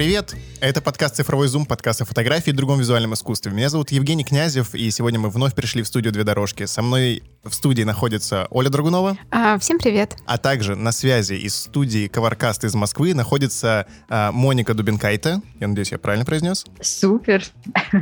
привет! Это подкаст «Цифровой зум», подкаст о фотографии и другом визуальном искусстве. Меня зовут Евгений Князев, и сегодня мы вновь пришли в студию «Две дорожки». Со мной в студии находится Оля Драгунова. А, всем привет. А также на связи из студии «Коваркаст» из Москвы находится а, Моника Дубинкайте. Я надеюсь, я правильно произнес? Супер.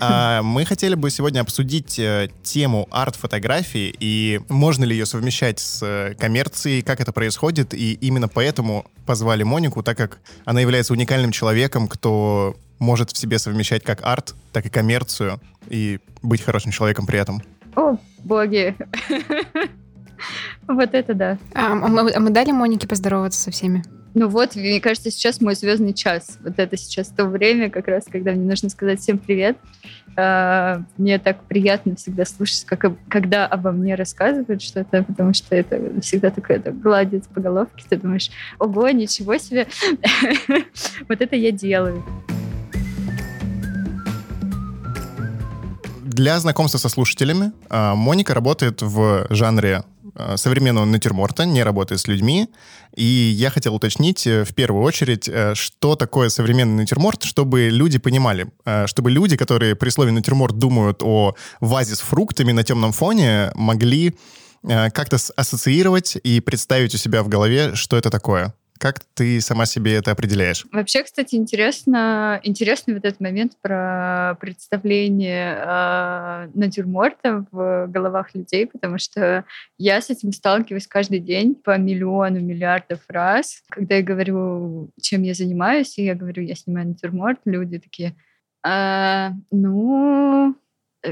А, мы хотели бы сегодня обсудить а, тему арт-фотографии и можно ли ее совмещать с а, коммерцией, как это происходит, и именно поэтому позвали Монику, так как она является уникальным человеком, кто может в себе совмещать как арт, так и коммерцию и быть хорошим человеком при этом. О, боги. Вот это да. А, а мы, а мы дали Монике поздороваться со всеми? Ну вот, мне кажется, сейчас мой звездный час. Вот это сейчас то время, как раз, когда мне нужно сказать всем привет. А, мне так приятно всегда слушать, как, когда обо мне рассказывают что-то, потому что это всегда такое это гладит по головке. Ты думаешь, ого, ничего себе. Вот это я делаю. Для знакомства со слушателями а, Моника работает в жанре а, современного натюрморта, не работает с людьми. И я хотел уточнить э, в первую очередь, э, что такое современный натюрморт, чтобы люди понимали, э, чтобы люди, которые при слове натюрморт думают о вазе с фруктами на темном фоне, могли как-то ассоциировать и представить у себя в голове, что это такое. Как ты сама себе это определяешь? Вообще, кстати, интересно, интересный вот этот момент про представление э, натюрморта в головах людей, потому что я с этим сталкиваюсь каждый день по миллиону, миллиардов раз. Когда я говорю, чем я занимаюсь, и я говорю, я снимаю натюрморт, люди такие, а, ну,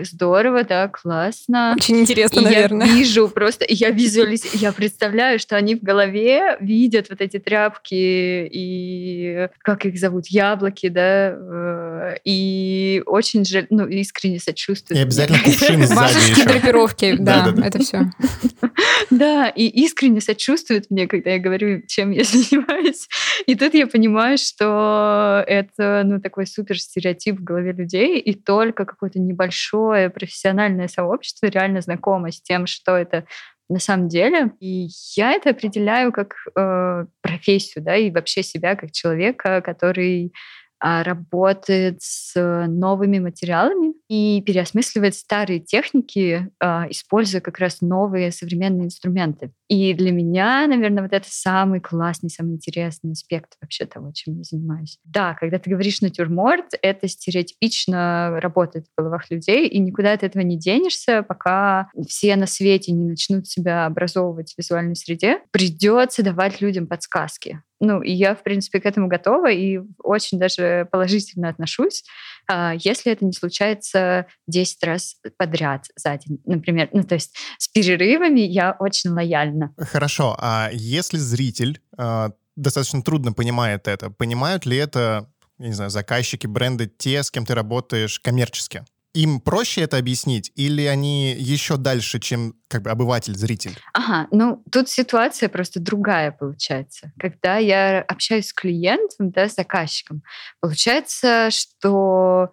здорово, да, классно. Очень интересно, и наверное. Я вижу просто, я визуализ, я представляю, что они в голове видят вот эти тряпки и как их зовут, яблоки, да, э, и очень жаль, ну, искренне сочувствуют. И обязательно кувшин сзади драпировки, да, это все. Да, и искренне сочувствуют мне, когда я говорю, чем я занимаюсь. И тут я понимаю, что это, ну, такой супер стереотип в голове людей, и только какой-то небольшой большое профессиональное сообщество реально знакомо с тем, что это на самом деле. И я это определяю как э, профессию, да, и вообще себя как человека, который работает с новыми материалами и переосмысливает старые техники, а, используя как раз новые современные инструменты. И для меня, наверное, вот это самый классный, самый интересный аспект вообще того, чем я занимаюсь. Да, когда ты говоришь натюрморт, это стереотипично работает в головах людей, и никуда от этого не денешься, пока все на свете не начнут себя образовывать в визуальной среде. Придется давать людям подсказки. Ну, я, в принципе, к этому готова и очень даже положительно отношусь, а, если это не случается 10 раз подряд за день, например. Ну, то есть с перерывами я очень лояльна. Хорошо, а если зритель а, достаточно трудно понимает это, понимают ли это, я не знаю, заказчики, бренды, те, с кем ты работаешь коммерчески? Им проще это объяснить, или они еще дальше, чем как бы обыватель, зритель? Ага, ну тут ситуация просто другая получается. Когда я общаюсь с клиентом, да, с заказчиком, получается, что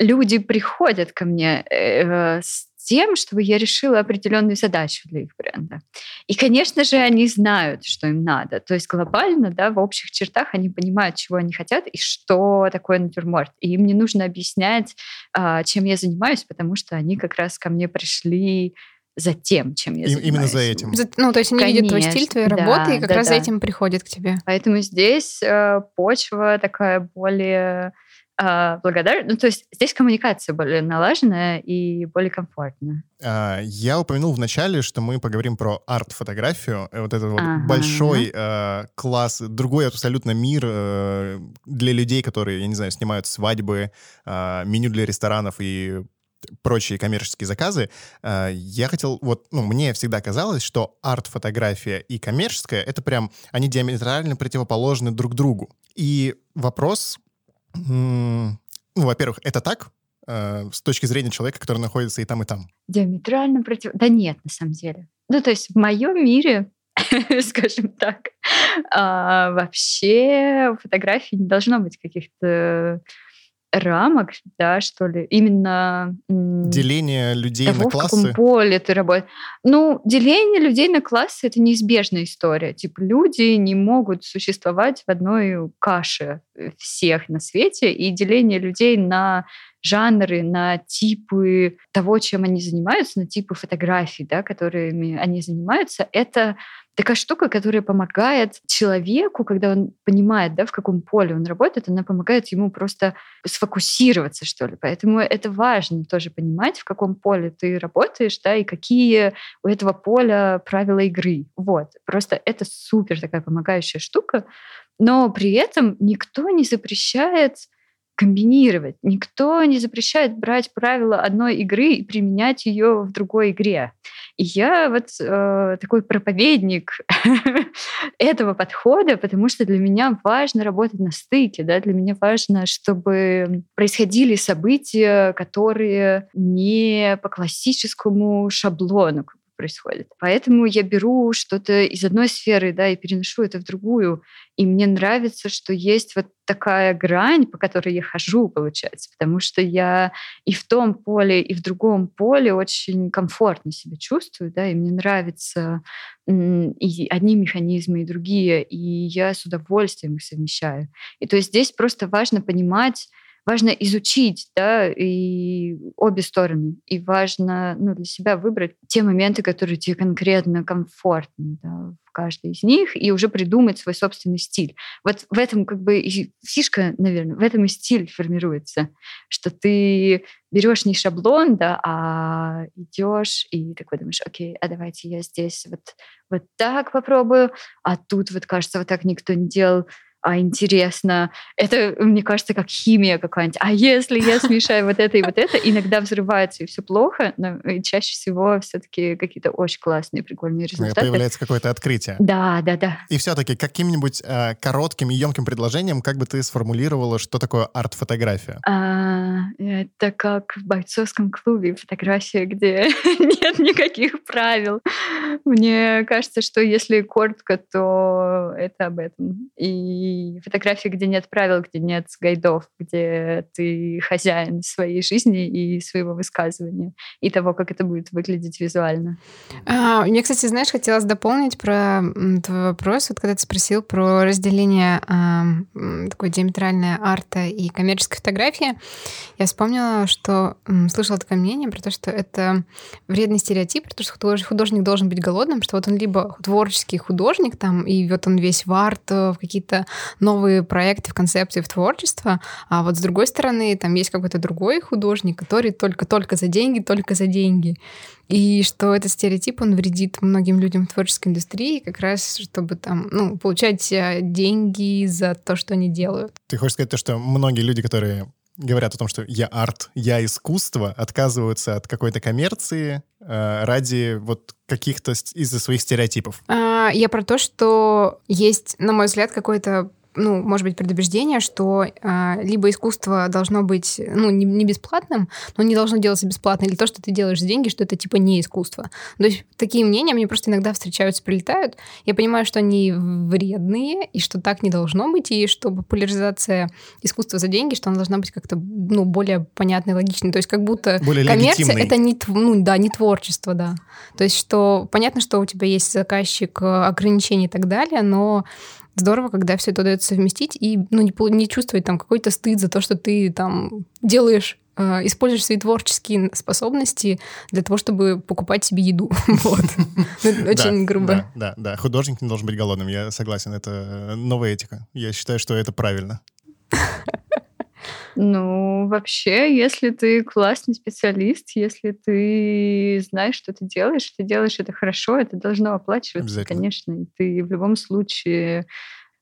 люди приходят ко мне э, с тем, чтобы я решила определенную задачу для их бренда. И, конечно же, они знают, что им надо. То есть глобально, да, в общих чертах они понимают, чего они хотят и что такое натюрморт. И им не нужно объяснять, а, чем я занимаюсь, потому что они как раз ко мне пришли за тем, чем я занимаюсь. Именно за этим. За, ну, то есть они Конечно, видят твой стиль, твоей да, работы, и как да, раз да. за этим приходят к тебе. Поэтому здесь э, почва такая более благодарен. Ну, то есть здесь коммуникация более налаженная и более комфортная. А, я упомянул в начале, что мы поговорим про арт-фотографию. Вот это вот ага. большой э, класс, другой абсолютно мир э, для людей, которые, я не знаю, снимают свадьбы, э, меню для ресторанов и прочие коммерческие заказы, я хотел, вот, ну, мне всегда казалось, что арт-фотография и коммерческая, это прям, они диаметрально противоположны друг другу. И вопрос, ну, во-первых, это так, э, с точки зрения человека, который находится и там, и там? Диаметрально против... Да нет, на самом деле. Ну, то есть в моем мире, скажем так, а, вообще фотографии не должно быть каких-то рамок, да, что ли, именно деление людей того, на классы. В каком поле ты работаешь. Ну, деление людей на классы это неизбежная история. Типа люди не могут существовать в одной каше э, всех на свете, и деление людей на жанры, на типы того, чем они занимаются, на типы фотографий, да, которыми они занимаются, это такая штука, которая помогает человеку, когда он понимает, да, в каком поле он работает, она помогает ему просто сфокусироваться, что ли. Поэтому это важно тоже понимать, в каком поле ты работаешь, да, и какие у этого поля правила игры. Вот. Просто это супер такая помогающая штука. Но при этом никто не запрещает комбинировать. Никто не запрещает брать правила одной игры и применять ее в другой игре. И я вот э, такой проповедник этого подхода, потому что для меня важно работать на стыке, да, для меня важно, чтобы происходили события, которые не по классическому шаблону, происходит. Поэтому я беру что-то из одной сферы, да, и переношу это в другую. И мне нравится, что есть вот такая грань, по которой я хожу, получается, потому что я и в том поле, и в другом поле очень комфортно себя чувствую, да, и мне нравятся и одни механизмы, и другие, и я с удовольствием их совмещаю. И то есть здесь просто важно понимать, важно изучить, да, и обе стороны. И важно ну, для себя выбрать те моменты, которые тебе конкретно комфортны, да, в каждой из них, и уже придумать свой собственный стиль. Вот в этом как бы и фишка, наверное, в этом и стиль формируется, что ты берешь не шаблон, да, а идешь и такой думаешь, окей, а давайте я здесь вот, вот так попробую, а тут вот кажется, вот так никто не делал, а интересно. Это, мне кажется, как химия какая-нибудь. А если я смешаю вот это и вот это, иногда взрывается и все плохо, но чаще всего все-таки какие-то очень классные, прикольные результаты. Появляется какое-то открытие. Да, да, да. И все-таки каким-нибудь э, коротким и емким предложением, как бы ты сформулировала, что такое арт-фотография? А, это как в бойцовском клубе фотография, где нет никаких правил. Мне кажется, что если коротко, то это об этом. И фотографии, где нет правил, где нет гайдов, где ты хозяин своей жизни и своего высказывания, и того, как это будет выглядеть визуально. А, мне, кстати, знаешь, хотелось дополнить про твой вопрос, вот когда ты спросил про разделение а, такой диаметральной арта и коммерческой фотографии, я вспомнила, что м, слышала такое мнение про то, что это вредный стереотип, про то, что художник должен быть голодным, что вот он либо творческий художник, там, и вот он весь в арт, в какие-то новые проекты в концепции, в творчество, а вот с другой стороны там есть какой-то другой художник, который только-только за деньги, только за деньги. И что этот стереотип, он вредит многим людям в творческой индустрии, как раз чтобы там, ну, получать э, деньги за то, что они делают. Ты хочешь сказать то, что многие люди, которые говорят о том, что я арт, я искусство, отказываются от какой-то коммерции э, ради вот каких-то из-за своих стереотипов. А, я про то, что есть, на мой взгляд, какой-то ну, может быть, предубеждение, что э, либо искусство должно быть, ну, не, не бесплатным, но не должно делаться бесплатно, или то, что ты делаешь за деньги, что это типа не искусство. То есть такие мнения мне просто иногда встречаются, прилетают. Я понимаю, что они вредные, и что так не должно быть, и что популяризация искусства за деньги, что она должна быть как-то, ну, более понятной, логичной. То есть как будто более коммерция легитимной. это не, ну, да, не творчество, да. То есть что понятно, что у тебя есть заказчик, ограничения и так далее, но здорово, когда все это удается совместить и ну, не, не чувствовать там какой-то стыд за то, что ты там делаешь э, используешь свои творческие способности для того, чтобы покупать себе еду. Вот. Ну, очень грубо. Да, да, Художник не должен быть голодным, я согласен. Это новая этика. Я считаю, что это правильно. Ну, вообще, если ты классный специалист, если ты знаешь, что ты делаешь, ты делаешь это хорошо, это должно оплачиваться, конечно. И ты в любом случае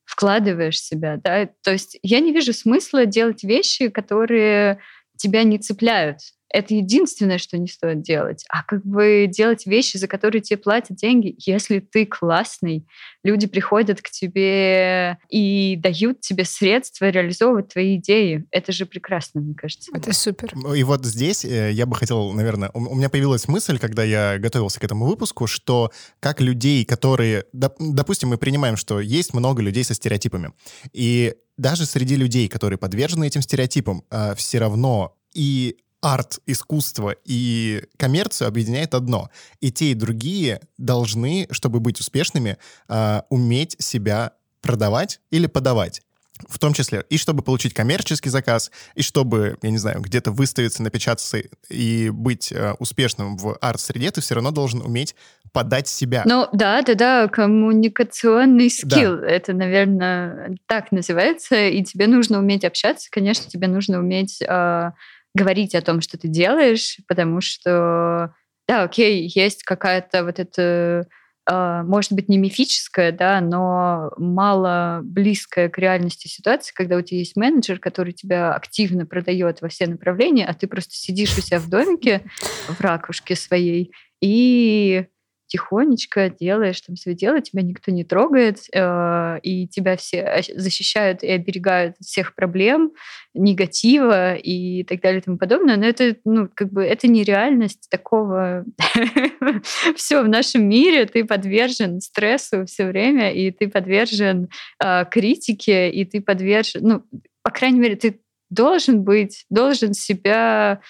вкладываешь себя, да. То есть я не вижу смысла делать вещи, которые тебя не цепляют. Это единственное, что не стоит делать. А как бы делать вещи, за которые тебе платят деньги, если ты классный, люди приходят к тебе и дают тебе средства реализовывать твои идеи. Это же прекрасно, мне кажется. Это супер. И вот здесь э, я бы хотел, наверное, у меня появилась мысль, когда я готовился к этому выпуску, что как людей, которые, допустим, мы принимаем, что есть много людей со стереотипами, и даже среди людей, которые подвержены этим стереотипам, э, все равно и арт, искусство и коммерцию объединяет одно. И те, и другие должны, чтобы быть успешными, э, уметь себя продавать или подавать. В том числе и чтобы получить коммерческий заказ, и чтобы, я не знаю, где-то выставиться, напечататься и быть э, успешным в арт-среде, ты все равно должен уметь подать себя. Ну да, да, да, коммуникационный скилл, да. это, наверное, так называется, и тебе нужно уметь общаться, конечно, тебе нужно уметь э, говорить о том, что ты делаешь, потому что, да, окей, есть какая-то вот эта а, может быть, не мифическая, да, но мало близкая к реальности ситуация, когда у тебя есть менеджер, который тебя активно продает во все направления, а ты просто сидишь у себя в домике в ракушке своей и тихонечко делаешь там свое дело, тебя никто не трогает, э, и тебя все защищают и оберегают от всех проблем, негатива и так далее и тому подобное. Но это, ну, как бы, это нереальность такого. все в нашем мире, ты подвержен стрессу все время, и ты подвержен э, критике, и ты подвержен, ну, по крайней мере, ты должен быть, должен себя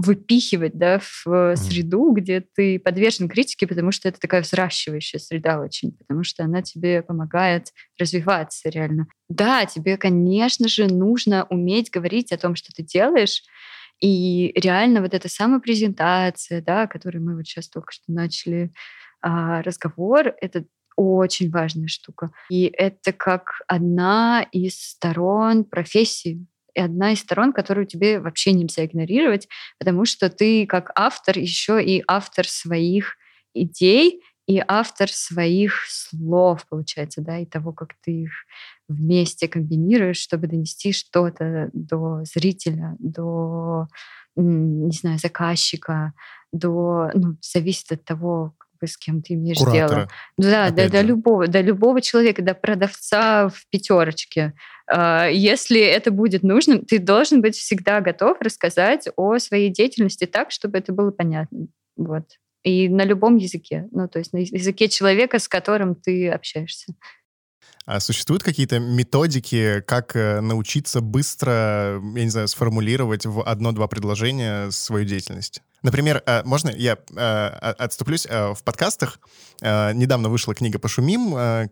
выпихивать да, в среду, где ты подвержен критике, потому что это такая взращивающая среда очень, потому что она тебе помогает развиваться реально. Да, тебе, конечно же, нужно уметь говорить о том, что ты делаешь, и реально вот эта самопрезентация, да, о которой мы вот сейчас только что начали а, разговор, это очень важная штука. И это как одна из сторон профессии и одна из сторон, которую тебе вообще нельзя игнорировать, потому что ты как автор еще и автор своих идей и автор своих слов, получается, да, и того, как ты их вместе комбинируешь, чтобы донести что-то до зрителя, до, не знаю, заказчика, до, ну, зависит от того, с кем ты имеешь Куратора. дело. Да, да, до любого, до любого человека, до продавца в пятерочке. А, если это будет нужно, ты должен быть всегда готов рассказать о своей деятельности так, чтобы это было понятно. Вот. И на любом языке. Ну, то есть на языке человека, с которым ты общаешься. А существуют какие-то методики, как э, научиться быстро, я не знаю, сформулировать в одно-два предложения свою деятельность? Например, э, можно я э, отступлюсь? В подкастах недавно вышла книга «Пошумим»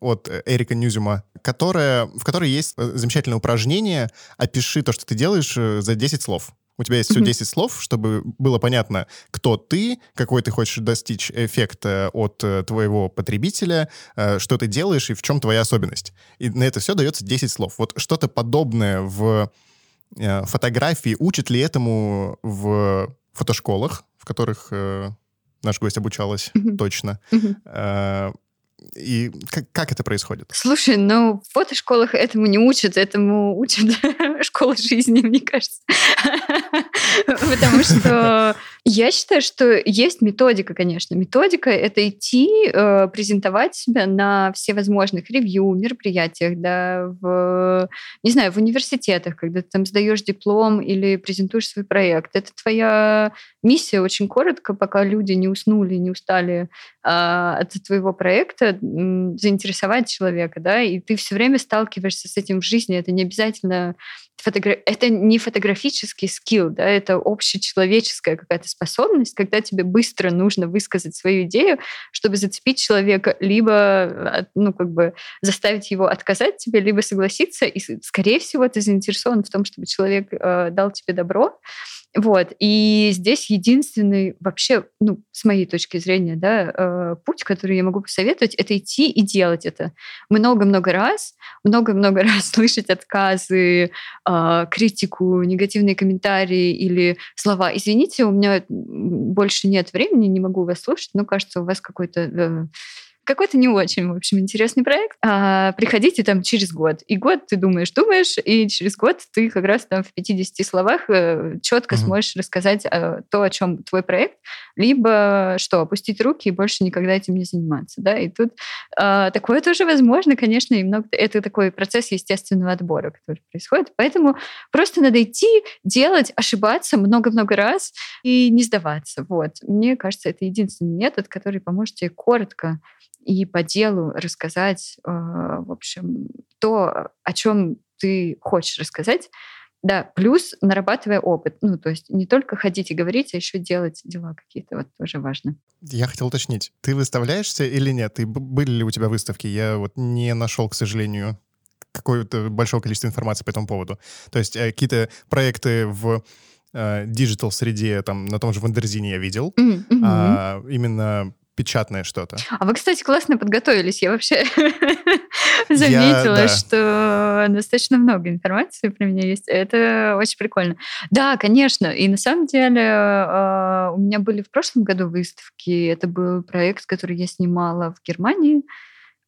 от Эрика Ньюзюма, которая, в которой есть замечательное упражнение «Опиши то, что ты делаешь за 10 слов». У тебя есть всего 10 слов, чтобы было понятно, кто ты, какой ты хочешь достичь эффект от э, твоего потребителя, э, что ты делаешь и в чем твоя особенность. И на это все дается 10 слов. Вот что-то подобное в э, фотографии учат ли этому в фотошколах, в которых наш гость обучалась точно. И как, как это происходит? Слушай, ну в фотошколах этому не учат, этому учат школы жизни, мне кажется. Потому что я считаю, что есть методика, конечно. Методика — это идти, э, презентовать себя на всевозможных ревью, мероприятиях, да, в, не знаю, в университетах, когда ты там сдаешь диплом или презентуешь свой проект. Это твоя миссия очень коротко, пока люди не уснули, не устали э, от твоего проекта, заинтересовать человека, да, и ты все время сталкиваешься с этим в жизни. Это не обязательно фотогра... это не фотографический скилл, да, это общечеловеческая какая-то способность, когда тебе быстро нужно высказать свою идею, чтобы зацепить человека, либо а, ну, как бы заставить его отказать тебе, либо согласиться. И, скорее всего, ты заинтересован в том, чтобы человек э, дал тебе добро. Вот. И здесь единственный вообще, ну, с моей точки зрения, да, э, путь, который я могу посоветовать, это идти и делать это. Много-много раз, много-много раз слышать отказы, э, критику, негативные комментарии или слова. Извините, у меня больше нет времени, не могу вас слушать, но кажется, у вас какой-то э, какой-то не очень, в общем, интересный проект. А, приходите там через год. И год ты думаешь, думаешь, и через год ты как раз там в 50 словах э, четко mm-hmm. сможешь рассказать э, то, о чем твой проект, либо что, опустить руки и больше никогда этим не заниматься. Да? И тут э, такое тоже возможно, конечно, и много... это такой процесс естественного отбора, который происходит. Поэтому просто надо идти, делать, ошибаться много-много раз и не сдаваться. Вот. Мне кажется, это единственный метод, который поможет тебе коротко и по делу рассказать, э, в общем, то, о чем ты хочешь рассказать, да, плюс нарабатывая опыт. Ну, то есть не только ходить и говорить, а еще делать дела какие-то. Вот тоже важно. Я хотел уточнить, ты выставляешься или нет? И были ли у тебя выставки? Я вот не нашел, к сожалению, какое-то большое количество информации по этому поводу. То есть э, какие-то проекты в digital э, среде, там, на том же Wonderzine я видел. Mm-hmm. А, именно печатное что-то. А вы, кстати, классно подготовились. Я вообще заметила, я, да. что достаточно много информации про меня есть. Это очень прикольно. Да, конечно. И на самом деле а, у меня были в прошлом году выставки. Это был проект, который я снимала в Германии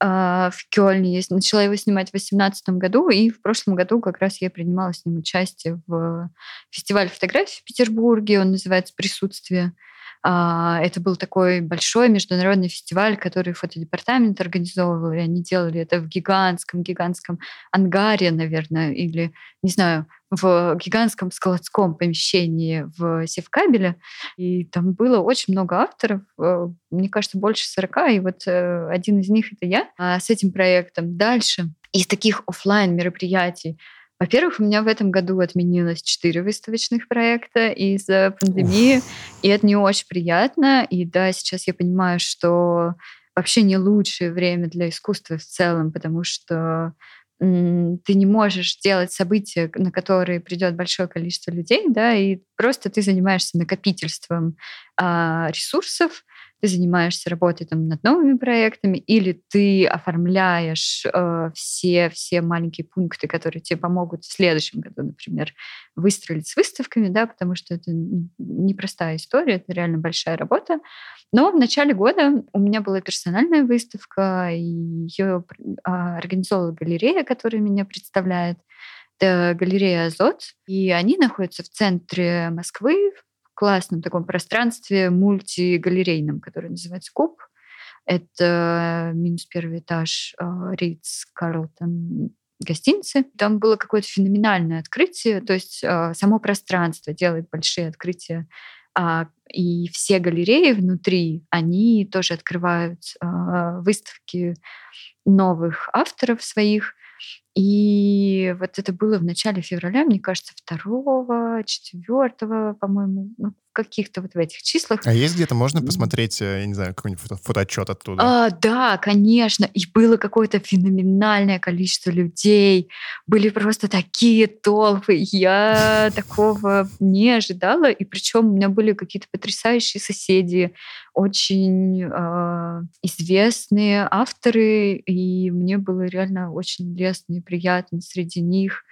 а, в Кёльне. Я начала его снимать в 2018 году, и в прошлом году как раз я принимала с ним участие в фестивале фотографий в Петербурге. Он называется «Присутствие». А, это был такой большой международный фестиваль, который фотодепартамент организовывал, и они делали это в гигантском-гигантском ангаре, наверное, или, не знаю, в гигантском складском помещении в Севкабеле. И там было очень много авторов, э, мне кажется, больше 40, и вот э, один из них — это я а с этим проектом. Дальше из таких офлайн мероприятий во-первых, у меня в этом году отменилось четыре выставочных проекта из-за пандемии, Уф. и это не очень приятно. И да, сейчас я понимаю, что вообще не лучшее время для искусства в целом, потому что ты не можешь делать события, на которые придет большое количество людей, да, и просто ты занимаешься накопительством а, ресурсов, ты занимаешься работой там, над новыми проектами, или ты оформляешь э, все, все маленькие пункты, которые тебе помогут в следующем году, например, выстрелить с выставками, да, потому что это непростая история, это реально большая работа. Но в начале года у меня была персональная выставка, и ее а, организовала галерея, которая меня представляет. Это галерея «Азот», и они находятся в центре Москвы, классном таком пространстве мультигалерейном, которое называется Куб. Это минус первый этаж Ридс Карлтон гостиницы. Там было какое-то феноменальное открытие, то есть э, само пространство делает большие открытия, э, и все галереи внутри, они тоже открывают э, выставки новых авторов своих. И вот это было в начале февраля, мне кажется, второго, четвертого, по-моему, ну, каких-то вот в этих числах. А есть где-то можно посмотреть, э, я не знаю, какой-нибудь фото фотоотчет оттуда? А, да, конечно. И было какое-то феноменальное количество людей. Были просто такие толпы. Я такого не ожидала. И причем у меня были какие-то потрясающие соседи, очень э, известные авторы. И мне было реально очень лестно и приятно среди них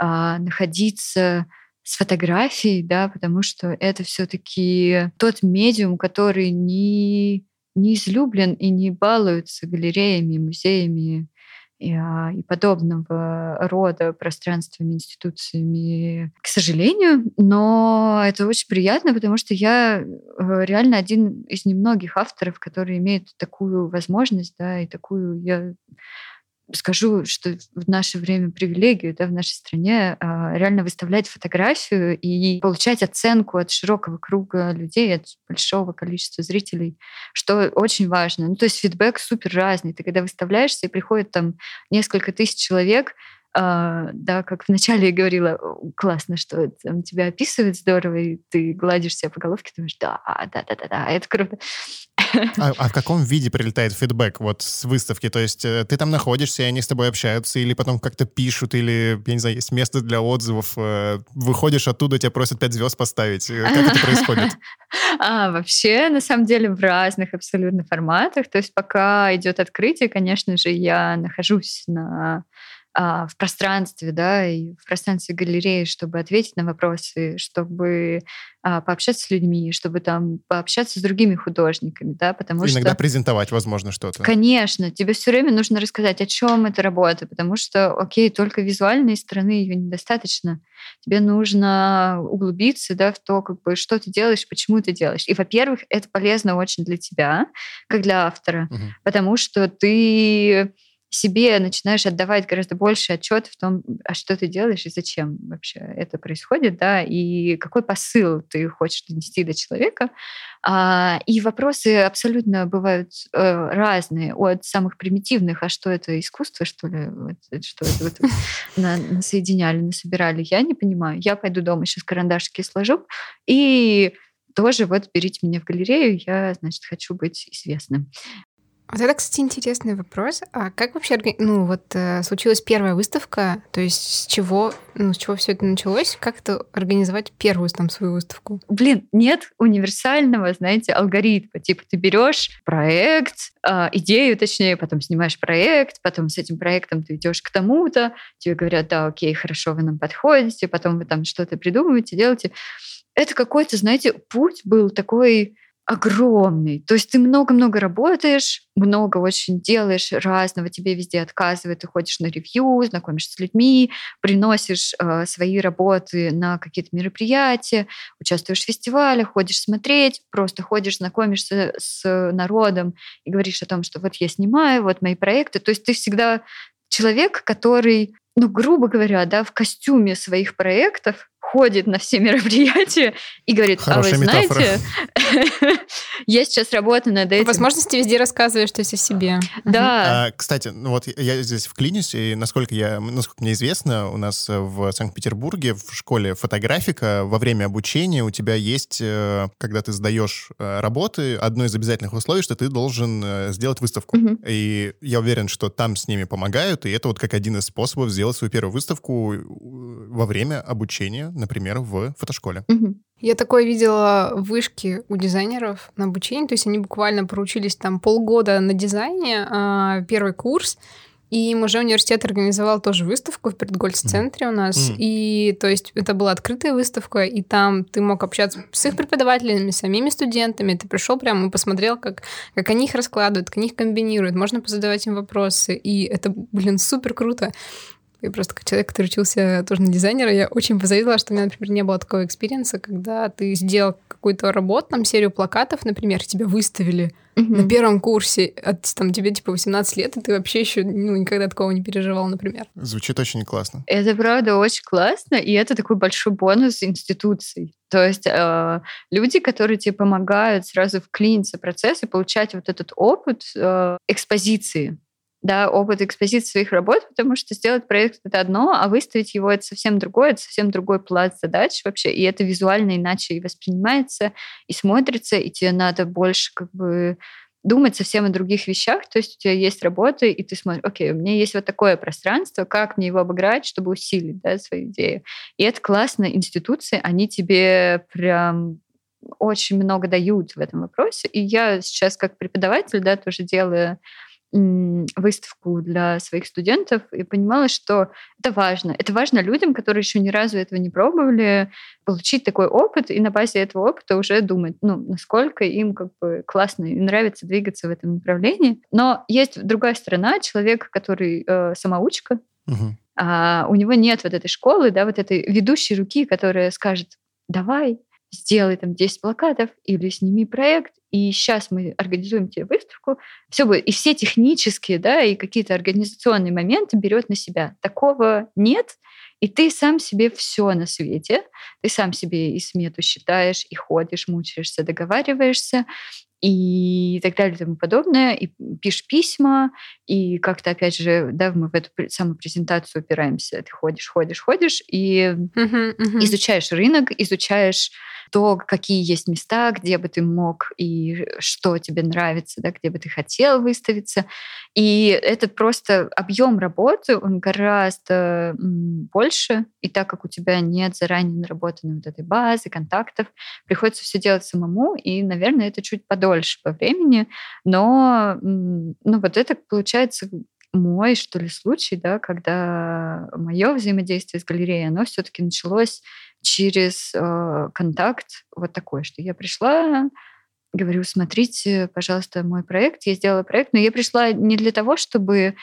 э, находиться с фотографией, да, потому что это все-таки тот медиум, который не, не излюблен и не балуется галереями, музеями и, а, и подобного рода пространствами, институциями, к сожалению. Но это очень приятно, потому что я э, реально один из немногих авторов, который имеет такую возможность, да, и такую я скажу, что в наше время привилегию да, в нашей стране а, реально выставлять фотографию и получать оценку от широкого круга людей, от большого количества зрителей, что очень важно. Ну, то есть фидбэк супер разный. Ты когда выставляешься, и приходит там несколько тысяч человек, Uh, да, как вначале я говорила, классно, что там, тебя описывают здорово, и ты гладишь себя по головке, думаешь, да, да, да, да, да, это круто. А, а в каком виде прилетает фидбэк вот с выставки? То есть э, ты там находишься, и они с тобой общаются, или потом как-то пишут, или, я не знаю, есть место для отзывов, э, выходишь оттуда, тебя просят пять звезд поставить. Э, как это происходит? А, вообще, на самом деле, в разных абсолютно форматах. То есть пока идет открытие, конечно же, я нахожусь на а, в пространстве, да, и в пространстве галереи, чтобы ответить на вопросы, чтобы а, пообщаться с людьми, чтобы там пообщаться с другими художниками, да, потому Иногда что... Иногда презентовать, возможно, что-то. Конечно, тебе все время нужно рассказать, о чем эта работа, потому что, окей, только визуальной стороны ее недостаточно. Тебе нужно углубиться, да, в то, как бы, что ты делаешь, почему ты делаешь. И, во-первых, это полезно очень для тебя, как для автора, угу. потому что ты себе начинаешь отдавать гораздо больше отчет в том, а что ты делаешь и зачем вообще это происходит, да, и какой посыл ты хочешь донести до человека. А, и вопросы абсолютно бывают э, разные, от самых примитивных, а что это искусство, что ли, вот, что это вот на, насоединяли, насобирали, я не понимаю. Я пойду дома сейчас карандашики сложу, и тоже вот берите меня в галерею, я, значит, хочу быть известным. Вот это, кстати, интересный вопрос. А как вообще, ну, вот э, случилась первая выставка, то есть с чего, ну, с чего все это началось? Как это организовать первую там свою выставку? Блин, нет универсального, знаете, алгоритма. Типа ты берешь проект, э, идею, точнее, потом снимаешь проект, потом с этим проектом ты идешь к тому-то, тебе говорят, да, окей, хорошо, вы нам подходите, потом вы там что-то придумываете, делаете. Это какой-то, знаете, путь был такой огромный. То есть ты много-много работаешь, много очень делаешь разного, тебе везде отказывают, ты ходишь на ревью, знакомишься с людьми, приносишь э, свои работы на какие-то мероприятия, участвуешь в фестивалях, ходишь смотреть, просто ходишь, знакомишься с народом и говоришь о том, что вот я снимаю, вот мои проекты. То есть ты всегда человек, который ну, грубо говоря, да, в костюме своих проектов ходит на все мероприятия и говорит, Хорошая а вы знаете, я сейчас работаю над этим. возможности везде рассказываешь то есть о себе. Да. А, кстати, ну вот я здесь вклинюсь, и насколько, я, насколько мне известно, у нас в Санкт-Петербурге в школе фотографика во время обучения у тебя есть, э, когда ты сдаешь э, работы, одно из обязательных условий, что ты должен э, сделать выставку. И я уверен, что там с ними помогают, и это вот как один из способов сделать свою первую выставку во время обучения например, в фотошколе. Угу. Я такое видела в вышке у дизайнеров на обучении, то есть они буквально поручились там полгода на дизайне, а, первый курс, и уже университет организовал тоже выставку в Предгольц-центре mm. у нас. Mm. И то есть это была открытая выставка, и там ты мог общаться с их преподавателями, с самими студентами. Ты пришел прямо и посмотрел, как, как они их раскладывают, как они их комбинируют. Можно позадавать им вопросы. И это, блин, супер круто. Я просто как человек, который учился тоже на дизайнера, я очень позавидовала, что у меня, например, не было такого experience а, когда ты сделал какую-то работу, там, серию плакатов, например, тебя выставили mm-hmm. на первом курсе, от, там, тебе, типа, 18 лет, и ты вообще еще ну, никогда такого не переживал, например. Звучит очень классно. Это, правда, очень классно, и это такой большой бонус институций. То есть э, люди, которые тебе помогают сразу вклиниться в процесс и получать вот этот опыт э, экспозиции, да, опыт экспозиции своих работ, потому что сделать проект — это одно, а выставить его — это совсем другое, это совсем другой пласт задач вообще, и это визуально иначе и воспринимается, и смотрится, и тебе надо больше как бы думать совсем о других вещах, то есть у тебя есть работы, и ты смотришь, окей, у меня есть вот такое пространство, как мне его обыграть, чтобы усилить да, свою идею. И это классно, институции, они тебе прям очень много дают в этом вопросе. И я сейчас как преподаватель, да, тоже делаю выставку для своих студентов и понимала, что это важно. Это важно людям, которые еще ни разу этого не пробовали, получить такой опыт и на базе этого опыта уже думать, ну, насколько им как бы классно и нравится двигаться в этом направлении. Но есть другая сторона, человек, который э, самоучка, угу. а у него нет вот этой школы, да, вот этой ведущей руки, которая скажет, давай, сделай там 10 плакатов или сними проект, и сейчас мы организуем тебе выставку. Все будет. И все технические, да, и какие-то организационные моменты берет на себя. Такого нет. И ты сам себе все на свете. Ты сам себе и смету считаешь, и ходишь, мучаешься, договариваешься и так далее и тому подобное, и пишешь письма, и как-то, опять же, да, мы в эту самую презентацию упираемся. Ты ходишь, ходишь, ходишь, и uh-huh, uh-huh. изучаешь рынок, изучаешь то, какие есть места, где бы ты мог и что тебе нравится, да, где бы ты хотел выставиться. И это просто объем работы, он гораздо больше. И так как у тебя нет заранее наработанной вот этой базы, контактов, приходится все делать самому, и, наверное, это чуть подольше по времени. Но ну, вот это получается мой, что ли, случай, да, когда мое взаимодействие с галереей, оно все-таки началось через э, контакт вот такой, что я пришла, говорю, смотрите, пожалуйста, мой проект. Я сделала проект, но я пришла не для того, чтобы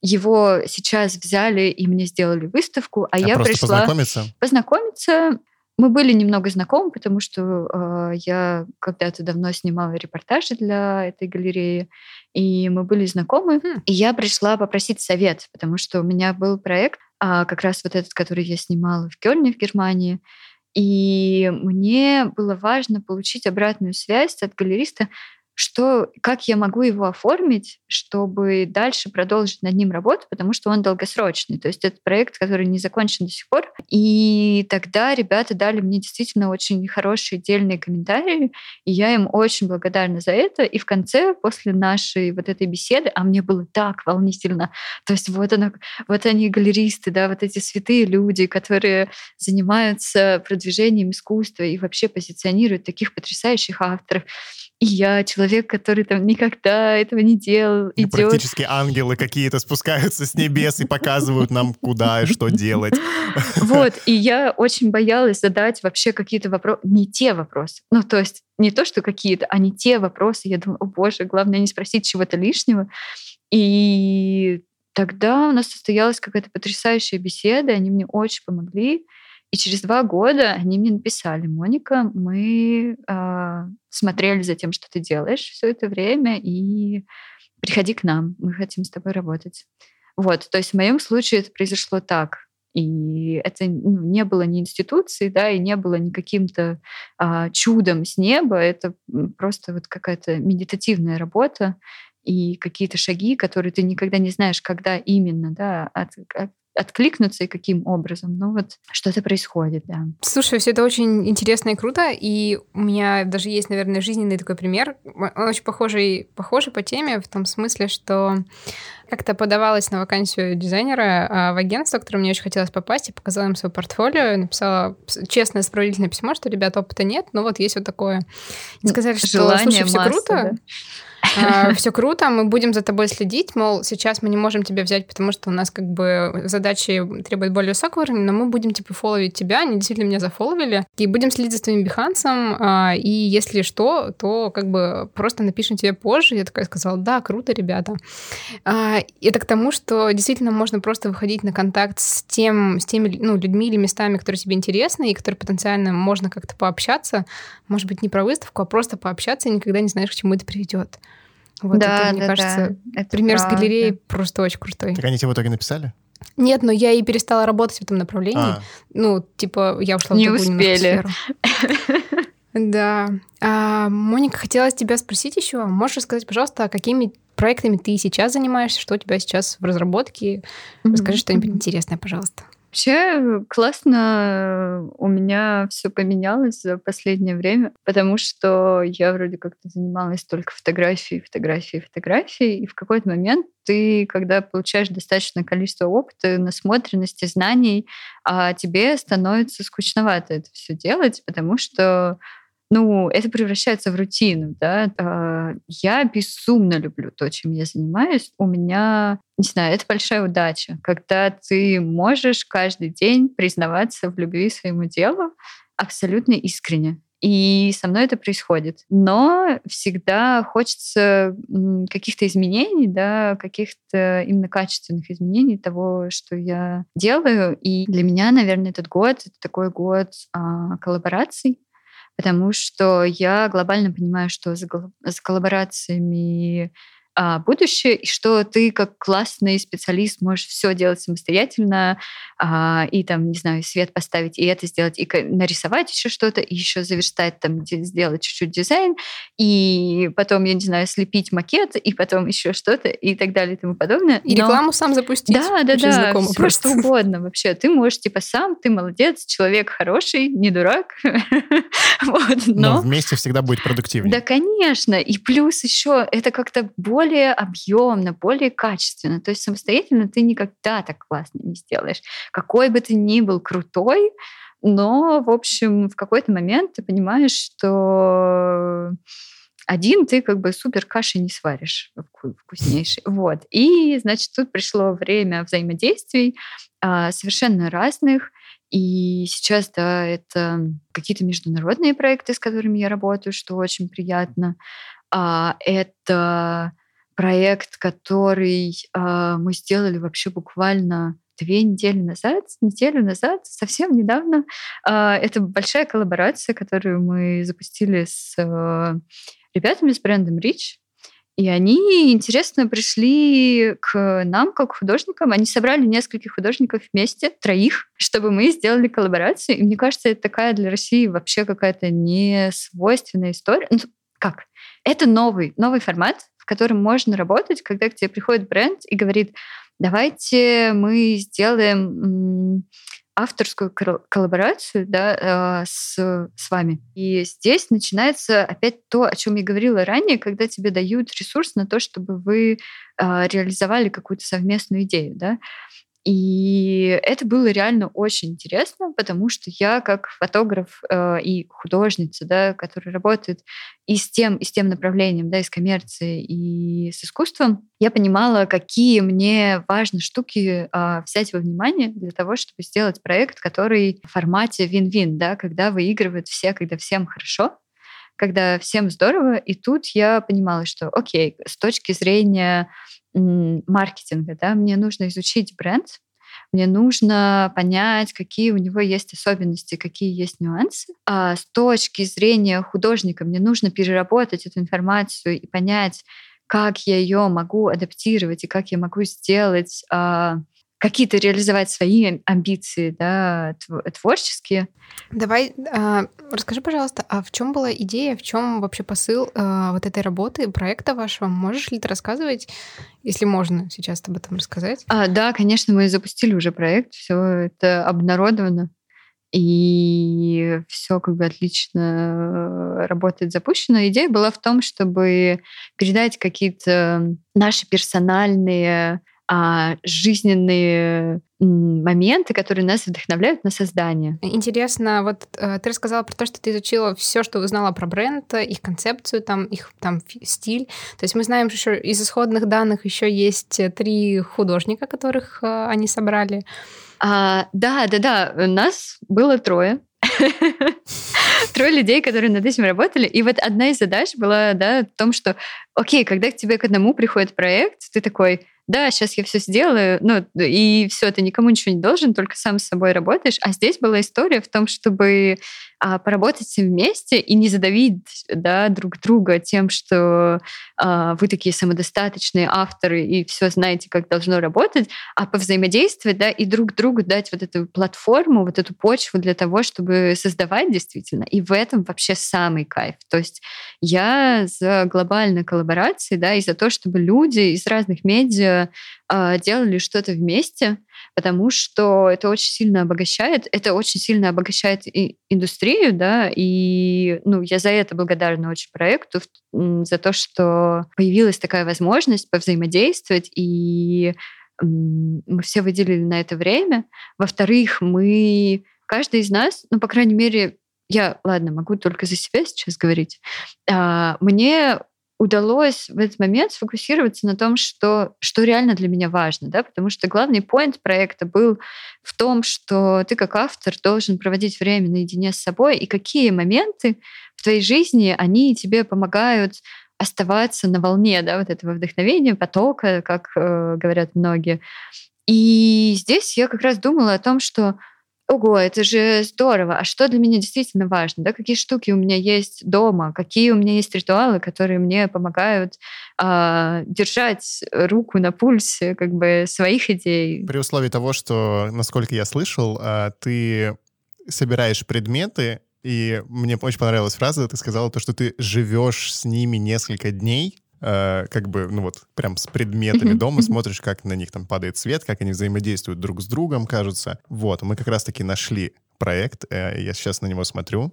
его сейчас взяли и мне сделали выставку, а, а я пришла познакомиться. Познакомиться. Мы были немного знакомы, потому что э, я когда-то давно снимала репортажи для этой галереи, и мы были знакомы. Хм. И я пришла попросить совет, потому что у меня был проект, э, как раз вот этот, который я снимала в Кёльне в Германии. И мне было важно получить обратную связь от галериста, что, как я могу его оформить, чтобы дальше продолжить над ним работу, потому что он долгосрочный. То есть это проект, который не закончен до сих пор. И тогда ребята дали мне действительно очень хорошие, дельные комментарии, и я им очень благодарна за это. И в конце, после нашей вот этой беседы, а мне было так волнительно, то есть вот, оно, вот они галеристы, да, вот эти святые люди, которые занимаются продвижением искусства и вообще позиционируют таких потрясающих авторов. И я, человек, который там никогда этого не делал, идет. Практически ангелы какие-то спускаются с небес и показывают нам, куда и что делать. Вот, и я очень боялась задать вообще какие-то вопросы, не те вопросы. Ну, то есть не то, что какие-то, а не те вопросы. Я думала, о боже, главное не спросить чего-то лишнего. И тогда у нас состоялась какая-то потрясающая беседа, они мне очень помогли. И через два года они мне написали, Моника, мы э, смотрели за тем, что ты делаешь все это время, и приходи к нам, мы хотим с тобой работать. Вот, то есть в моем случае это произошло так. И это ну, не было ни институции, да, и не было ни каким-то а, чудом с неба. Это просто вот какая-то медитативная работа и какие-то шаги, которые ты никогда не знаешь, когда именно, да, от, от, откликнуться и каким образом. Ну вот что-то происходит, да. Слушай, все это очень интересно и круто, и у меня даже есть, наверное, жизненный такой пример. Он очень похожий, похожий по теме в том смысле, что как-то подавалась на вакансию дизайнера а, в агентство, которое мне очень хотелось попасть, и показала им свое портфолио, написала честное, справедливое письмо, что, ребят, опыта нет, но вот есть вот такое. И сказали, что, Желание слушай, все круто, да? А, все круто, мы будем за тобой следить, мол, сейчас мы не можем тебя взять, потому что у нас как бы задачи требуют более высокого уровня, но мы будем типа фолловить тебя, они действительно меня зафолловили, и будем следить за твоим бихансом, а, и если что, то как бы просто напишем тебе позже. Я такая сказала, да, круто, ребята. А, это к тому, что действительно можно просто выходить на контакт с тем, с теми ну, людьми или местами, которые тебе интересны, и которые потенциально можно как-то пообщаться, может быть, не про выставку, а просто пообщаться, и никогда не знаешь, к чему это приведет. Вот да, это, мне да, кажется, да. Пример правда. с галереей просто очень крутой. Так они тебе в итоге написали? Нет, но я и перестала работать в этом направлении. А. Ну, типа, я ушла Не в другую успели. Да. А, Моника, хотелось тебя спросить еще. Можешь рассказать, пожалуйста, какими проектами ты сейчас занимаешься, что у тебя сейчас в разработке? Расскажи что-нибудь интересное, пожалуйста. Вообще классно у меня все поменялось за последнее время, потому что я вроде как-то занималась только фотографией, фотографией, фотографией, и в какой-то момент ты, когда получаешь достаточное количество опыта, насмотренности, знаний, а тебе становится скучновато это все делать, потому что ну, это превращается в рутину, да. А, я безумно люблю то, чем я занимаюсь. У меня, не знаю, это большая удача, когда ты можешь каждый день признаваться в любви своему делу абсолютно искренне. И со мной это происходит. Но всегда хочется каких-то изменений, да, каких-то именно качественных изменений того, что я делаю. И для меня, наверное, этот год — это такой год а, коллабораций, потому что я глобально понимаю, что за, за коллаборациями а, будущее, и что ты как классный специалист можешь все делать самостоятельно, а, и там, не знаю, свет поставить, и это сделать, и нарисовать еще что-то, и еще заверстать там, сделать чуть-чуть дизайн, и потом, я не знаю, слепить макет, и потом еще что-то, и так далее, и тому подобное. И Но... рекламу сам запустить. Да, да, да, все просто. что угодно вообще. Ты можешь, типа, сам, ты молодец, человек хороший, не дурак. вот, но... но вместе всегда будет продуктивнее. Да, конечно. И плюс еще это как-то более более объемно, более качественно. То есть самостоятельно ты никогда так классно не сделаешь. Какой бы ты ни был крутой, но, в общем, в какой-то момент ты понимаешь, что один ты как бы супер каши не сваришь вкуснейший. Вот. И, значит, тут пришло время взаимодействий а, совершенно разных. И сейчас, да, это какие-то международные проекты, с которыми я работаю, что очень приятно. А, это проект, который а, мы сделали вообще буквально две недели назад, неделю назад, совсем недавно. А, это большая коллаборация, которую мы запустили с э, ребятами с брендом Rich. И они, интересно, пришли к нам, как художникам. Они собрали нескольких художников вместе, троих, чтобы мы сделали коллаборацию. И мне кажется, это такая для России вообще какая-то несвойственная история. Ну, как? Это новый, новый формат, в котором можно работать, когда к тебе приходит бренд и говорит, давайте мы сделаем авторскую коллаборацию да, э, с, с вами. И здесь начинается опять то, о чем я говорила ранее, когда тебе дают ресурс на то, чтобы вы э, реализовали какую-то совместную идею. Да? И это было реально очень интересно, потому что я как фотограф э, и художница, да, которая работает и с тем, и с тем направлением, да, и с коммерцией, и с искусством, я понимала, какие мне важны штуки э, взять во внимание для того, чтобы сделать проект, который в формате вин-вин, да, когда выигрывают все, когда всем хорошо, когда всем здорово. И тут я понимала, что, окей, с точки зрения маркетинга, да, мне нужно изучить бренд, мне нужно понять, какие у него есть особенности, какие есть нюансы. А с точки зрения художника мне нужно переработать эту информацию и понять, как я ее могу адаптировать и как я могу сделать а, какие-то реализовать свои амбиции, да, творческие. Давай, э, расскажи, пожалуйста, а в чем была идея, в чем вообще посыл э, вот этой работы, проекта вашего? Можешь ли ты рассказывать, если можно сейчас об этом рассказать? А, да, конечно, мы запустили уже проект, все это обнародовано. И все как бы отлично работает, запущено. Идея была в том, чтобы передать какие-то наши персональные а, жизненные моменты, которые нас вдохновляют на создание. Интересно, вот э, ты рассказала про то, что ты изучила все, что узнала про бренд, их концепцию, там их там стиль. То есть мы знаем, что из исходных данных еще есть три художника, которых э, они собрали. А, да, да, да. Нас было трое. Трое людей, которые над этим работали. И вот одна из задач была да, в том, что, окей, когда к тебе к одному приходит проект, ты такой, да, сейчас я все сделаю, ну, и все, ты никому ничего не должен, только сам с собой работаешь. А здесь была история в том, чтобы а, поработать вместе и не задавить да, друг друга тем, что а, вы такие самодостаточные авторы и все знаете, как должно работать, а повзаимодействовать да, и друг другу дать вот эту платформу, вот эту почву для того, чтобы создавать действительно. И в этом вообще самый кайф. То есть я за глобальные коллаборации, да, и за то, чтобы люди из разных медиа а, делали что-то вместе, потому что это очень сильно обогащает, это очень сильно обогащает и индустрию, да, и ну, я за это благодарна очень проекту, за то, что появилась такая возможность повзаимодействовать, и мы все выделили на это время. Во-вторых, мы, каждый из нас, ну, по крайней мере, я, ладно, могу только за себя сейчас говорить, а, мне удалось в этот момент сфокусироваться на том, что, что реально для меня важно, да, потому что главный поинт проекта был в том, что ты как автор должен проводить время наедине с собой, и какие моменты в твоей жизни, они тебе помогают оставаться на волне да, вот этого вдохновения, потока, как э, говорят многие. И здесь я как раз думала о том, что ого, это же здорово, а что для меня действительно важно, да, какие штуки у меня есть дома, какие у меня есть ритуалы, которые мне помогают э, держать руку на пульсе как бы своих идей. При условии того, что, насколько я слышал, э, ты собираешь предметы, и мне очень понравилась фраза, ты сказала то, что ты живешь с ними несколько дней, э, как бы, ну вот, прям с предметами дома, смотришь, как на них там падает свет, как они взаимодействуют друг с другом, кажется. Вот, мы как раз-таки нашли проект, э, я сейчас на него смотрю.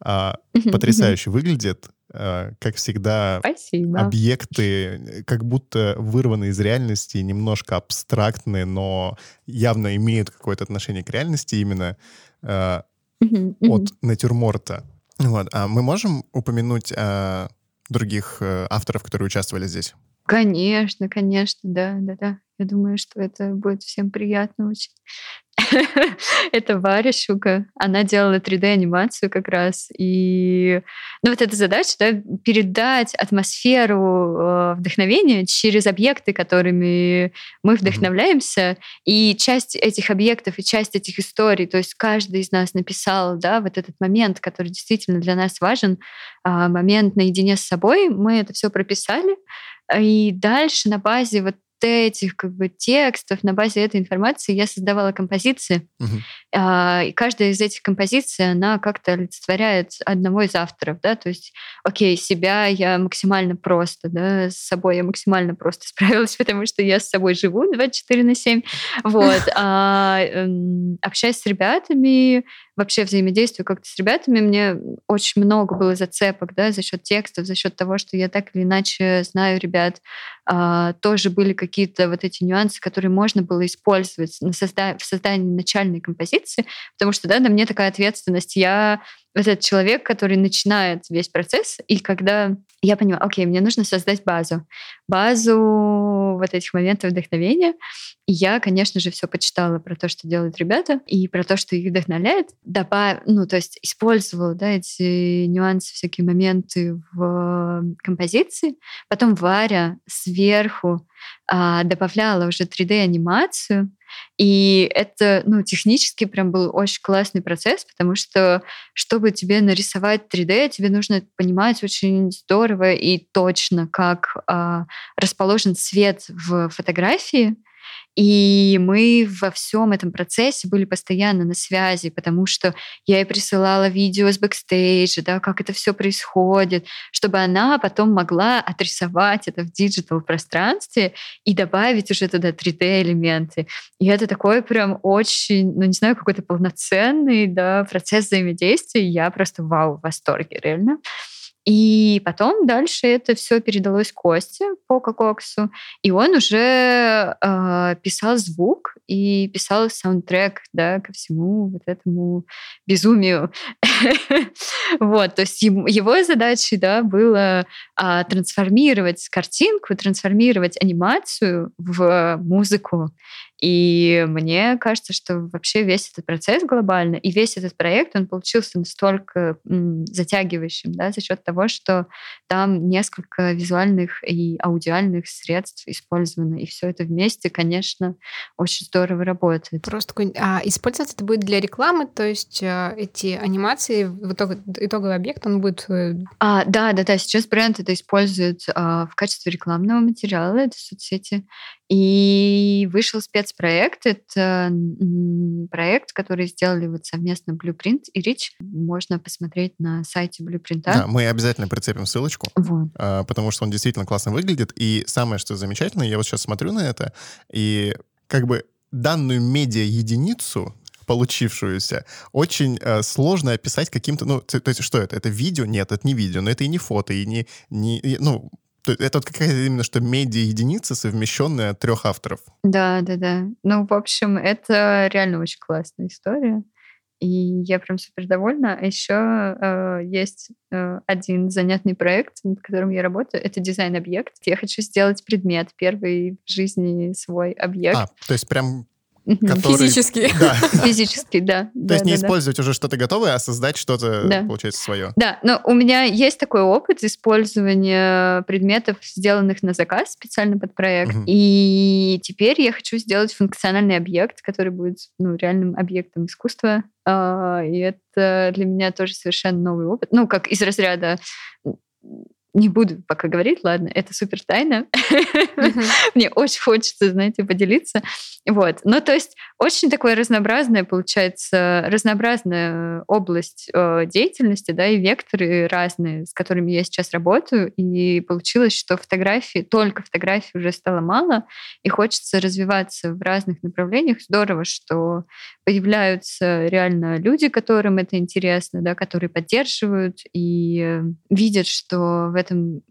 А, потрясающе выглядит. А, как всегда, Спасибо. объекты как будто вырваны из реальности, немножко абстрактные, но явно имеют какое-то отношение к реальности именно а, от натюрморта. Вот. А мы можем упомянуть а, других э, авторов, которые участвовали здесь? Конечно, конечно, да, да, да. Я думаю, что это будет всем приятно очень. это Варя Щука. Она делала 3D-анимацию как раз. И ну, вот эта задача да, передать атмосферу э, вдохновения через объекты, которыми мы вдохновляемся. И часть этих объектов и часть этих историй, то есть каждый из нас написал да, вот этот момент, который действительно для нас важен, э, момент наедине с собой. Мы это все прописали. И дальше на базе вот этих как бы текстов, на базе этой информации я создавала композиции. Угу. И каждая из этих композиций, она как-то олицетворяет одного из авторов, да, то есть, окей, себя я максимально просто, да, с собой я максимально просто справилась, потому что я с собой живу 24 на 7, вот, а эм, общаясь с ребятами, вообще взаимодействую как-то с ребятами, мне очень много было зацепок, да, за счет текстов, за счет того, что я так или иначе знаю ребят, а, тоже были какие-то вот эти нюансы, которые можно было использовать на созда- в создании начальной композиции, потому что, да, на мне такая ответственность. Я этот человек, который начинает весь процесс, и когда я понимаю, окей, мне нужно создать базу, базу вот этих моментов вдохновения, и я, конечно же, все почитала про то, что делают ребята, и про то, что их вдохновляет, добав... ну, то есть использовала, да, эти нюансы, всякие моменты в композиции, потом Варя сверху а, добавляла уже 3D-анимацию, и это, ну, технически прям был очень классный процесс, потому что, чтобы тебе нарисовать 3D, тебе нужно понимать очень здорово и точно, как а, расположен свет в фотографии, и мы во всем этом процессе были постоянно на связи, потому что я ей присылала видео с бэкстейджа, да, как это все происходит, чтобы она потом могла отрисовать это в digital пространстве и добавить уже туда 3D-элементы. И это такой прям очень, ну не знаю, какой-то полноценный да, процесс взаимодействия. Я просто вау, в восторге, реально. И потом дальше это все передалось Косте по Кококсу, и он уже э, писал звук и писал саундтрек да, ко всему вот этому безумию. Вот, то есть его задачей да, было а, трансформировать картинку, трансформировать анимацию в музыку. И мне кажется, что вообще весь этот процесс глобально и весь этот проект, он получился настолько затягивающим да, за счет того, что там несколько визуальных и аудиальных средств использовано. И все это вместе, конечно, очень здорово работает. Просто а использоваться это будет для рекламы, то есть а, эти анимации, итог, итоговый объект, он будет... Э, а, да, да, да. Сейчас бренд это использует а, в качестве рекламного материала, это соцсети. И вышел спецпроект. Это проект, который сделали вот совместно Blueprint и Rich. Можно посмотреть на сайте Blueprint. Да, мы обязательно прицепим ссылочку, вот. А, потому что он действительно классно выглядит. И самое, что замечательное, я вот сейчас смотрю на это, и как бы данную медиа-единицу получившуюся, очень э, сложно описать каким-то, ну, то, то есть что это? Это видео? Нет, это не видео, но это и не фото, и не, не и, ну, это вот какая-то именно что медиа-единица, совмещенная от трех авторов. Да, да, да. Ну, в общем, это реально очень классная история. И я прям супер довольна. А еще э, есть э, один занятный проект, над которым я работаю. Это дизайн-объект. Я хочу сделать предмет, первый в жизни свой объект. А, то есть прям Который... Физически. Да. Физически, да. То да, есть не да, использовать да. уже что-то готовое, а создать что-то, да. получается, свое. Да, но у меня есть такой опыт использования предметов, сделанных на заказ специально под проект. Угу. И теперь я хочу сделать функциональный объект, который будет ну, реальным объектом искусства. А, и это для меня тоже совершенно новый опыт. Ну, как из разряда не буду пока говорить, ладно, это супер тайна. Мне очень хочется, знаете, поделиться. Вот. Ну, то есть очень такое разнообразное, получается, разнообразная область э, деятельности, да, и векторы разные, с которыми я сейчас работаю. И получилось, что фотографии, только фотографий уже стало мало, и хочется развиваться в разных направлениях. Здорово, что появляются реально люди, которым это интересно, да, которые поддерживают и видят, что в этом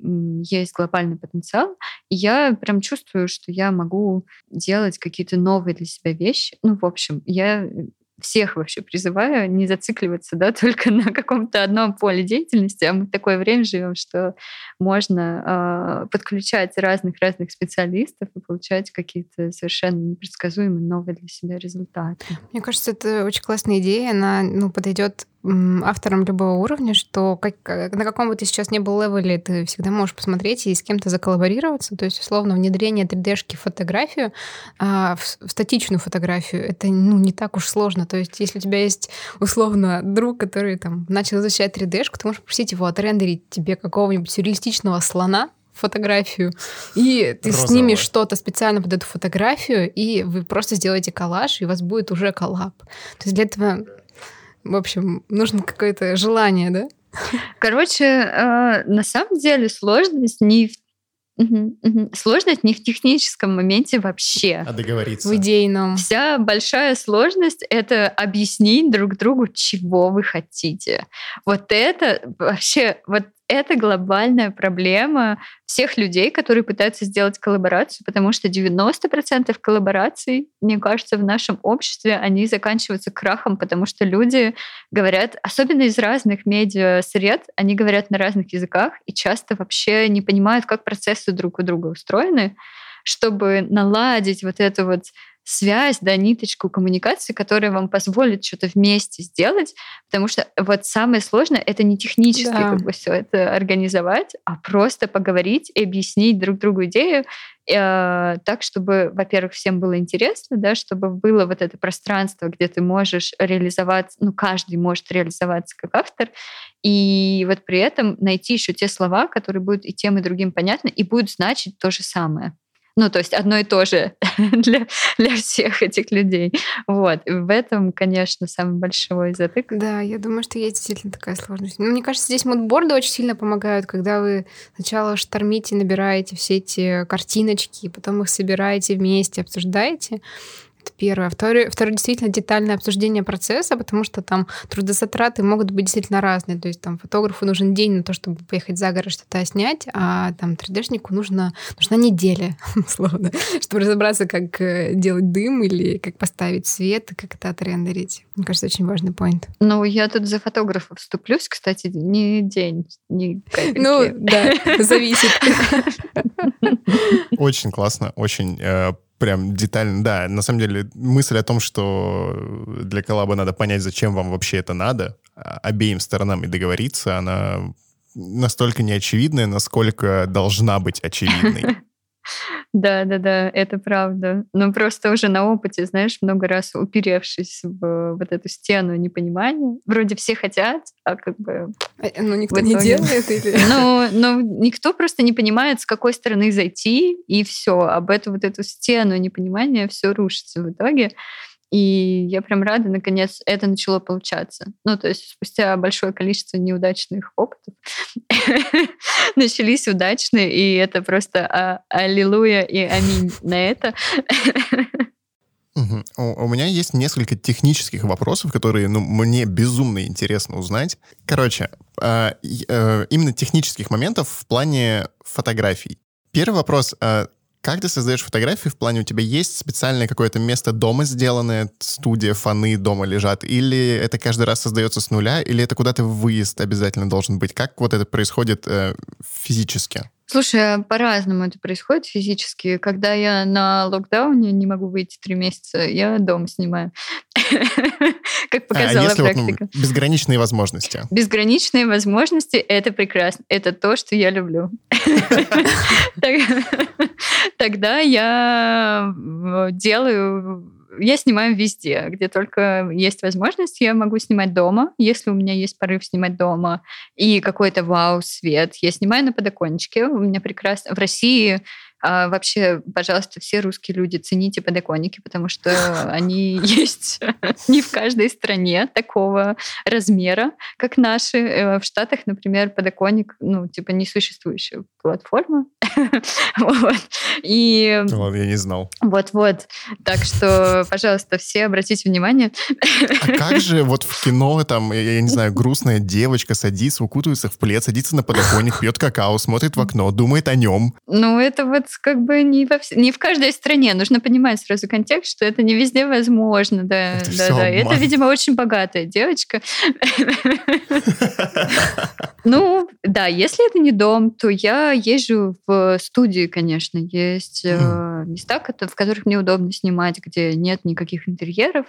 есть глобальный потенциал. И я прям чувствую, что я могу делать какие-то новые для себя вещи. Ну, в общем, я всех вообще призываю не зацикливаться, да, только на каком-то одном поле деятельности, а мы в такое время живем, что можно э, подключать разных-разных специалистов и получать какие-то совершенно непредсказуемые новые для себя результаты. Мне кажется, это очень классная идея, она ну, подойдет авторам любого уровня, что как, на каком бы ты сейчас не был левеле, ты всегда можешь посмотреть и с кем-то заколлаборироваться. То есть, условно, внедрение 3D-шки в фотографию, а, в, в статичную фотографию, это ну, не так уж сложно. То есть, если у тебя есть, условно, друг, который там начал изучать 3D-шку, ты можешь попросить его отрендерить тебе какого-нибудь сюрреалистичного слона, фотографию, и ты Розового. снимешь что-то специально под эту фотографию, и вы просто сделаете коллаж, и у вас будет уже коллаб. То есть для этого в общем, нужно какое-то желание, да? Короче, э, на самом деле сложность не в Угу, угу. Сложность не в техническом моменте вообще. А договориться. В идейном. Вся большая сложность — это объяснить друг другу, чего вы хотите. Вот это вообще, вот это глобальная проблема всех людей, которые пытаются сделать коллаборацию, потому что 90% коллабораций, мне кажется, в нашем обществе, они заканчиваются крахом, потому что люди говорят, особенно из разных медиа-сред, они говорят на разных языках и часто вообще не понимают, как процессы друг у друга устроены, чтобы наладить вот эту вот связь, да, ниточку коммуникации, которая вам позволит что-то вместе сделать, потому что вот самое сложное это не технически да. как бы все это организовать, а просто поговорить и объяснить друг другу идею э, так, чтобы, во-первых, всем было интересно, да, чтобы было вот это пространство, где ты можешь реализоваться, ну каждый может реализоваться как автор, и вот при этом найти еще те слова, которые будут и тем и другим понятны, и будут значить то же самое. Ну, то есть одно и то же для, для всех этих людей. Вот. И в этом, конечно, самый большой затык. Да, я думаю, что есть действительно такая сложность. Но мне кажется, здесь мудборды очень сильно помогают, когда вы сначала штормите, набираете все эти картиночки, потом их собираете вместе, обсуждаете. Это первое. Второе, второе, действительно, детальное обсуждение процесса, потому что там трудозатраты могут быть действительно разные. То есть там фотографу нужен день на то, чтобы поехать за город что-то снять, а там 3D-шнику нужно, нужна неделя, условно, чтобы разобраться, как э, делать дым или как поставить свет, как это отрендерить. Мне кажется, очень важный поинт. Ну, я тут за фотографа вступлюсь, кстати, не день, не капельки. Ну, да, зависит. Очень классно, очень э, прям детально. Да, на самом деле мысль о том, что для коллаба надо понять, зачем вам вообще это надо, а, обеим сторонам и договориться, она настолько неочевидная, насколько должна быть очевидной. Да, да, да, это правда. Но просто уже на опыте, знаешь, много раз уперевшись в вот эту стену непонимания. Вроде все хотят, а как бы... Ну, никто итоге... не делает или... Ну, ну, никто просто не понимает, с какой стороны зайти, и все. Об эту вот эту стену непонимания все рушится в итоге. И я прям рада, наконец, это начало получаться. Ну, то есть спустя большое количество неудачных опытов начались удачные, и это просто а, аллилуйя и аминь на это. У, у меня есть несколько технических вопросов, которые ну, мне безумно интересно узнать. Короче, э, э, именно технических моментов в плане фотографий. Первый вопрос. Э, как ты создаешь фотографии в плане, у тебя есть специальное какое-то место дома сделанное, студия, фоны дома лежат, или это каждый раз создается с нуля, или это куда-то выезд обязательно должен быть? Как вот это происходит э, физически? Слушай, а по-разному это происходит физически. Когда я на локдауне не могу выйти три месяца, я дом снимаю. Как показала а практика. Вот, ну, безграничные возможности. Безграничные возможности — это прекрасно. Это то, что я люблю. Тогда я делаю я снимаю везде, где только есть возможность, я могу снимать дома, если у меня есть порыв снимать дома, и какой-то вау-свет. Я снимаю на подоконнике, у меня прекрасно... В России а вообще, пожалуйста, все русские люди, цените подоконники, потому что они есть не в каждой стране такого размера, как наши. Э, в Штатах, например, подоконник, ну, типа, несуществующая платформа. вот. И... Ладно, я не знал. Вот-вот. Так что, пожалуйста, все обратите внимание. а как же вот в кино, там, я, я не знаю, грустная девочка садится, укутывается в плед, садится на подоконник, пьет какао, смотрит в окно, думает о нем? Ну, это вот как бы не, во вс... не в каждой стране. Нужно понимать сразу контекст, что это не везде возможно. Да, это да, да. Это, видимо, очень богатая девочка. Ну, да, если это не дом, то я езжу в студии, конечно. Есть э, места, в которых мне удобно снимать, где нет никаких интерьеров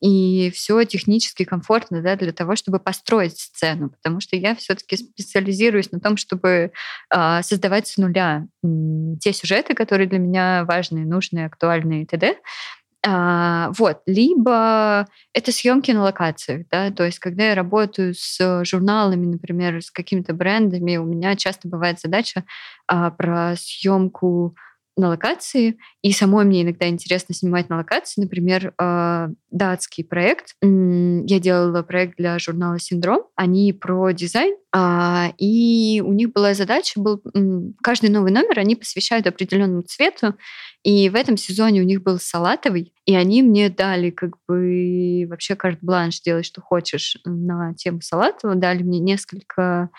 и все технически комфортно да, для того, чтобы построить сцену, потому что я все-таки специализируюсь на том, чтобы э, создавать с нуля те сюжеты, которые для меня важны, нужны, актуальны и т.д. А, вот, либо это съемки на локациях, да, то есть когда я работаю с журналами, например, с какими-то брендами, у меня часто бывает задача а, про съемку на локации, и самой мне иногда интересно снимать на локации. Например, э, датский проект. Я делала проект для журнала «Синдром». Они про дизайн, а, и у них была задача, был, каждый новый номер они посвящают определенному цвету, и в этом сезоне у них был салатовый, и они мне дали как бы вообще карт-бланш делать, что хочешь на тему салатового, дали мне несколько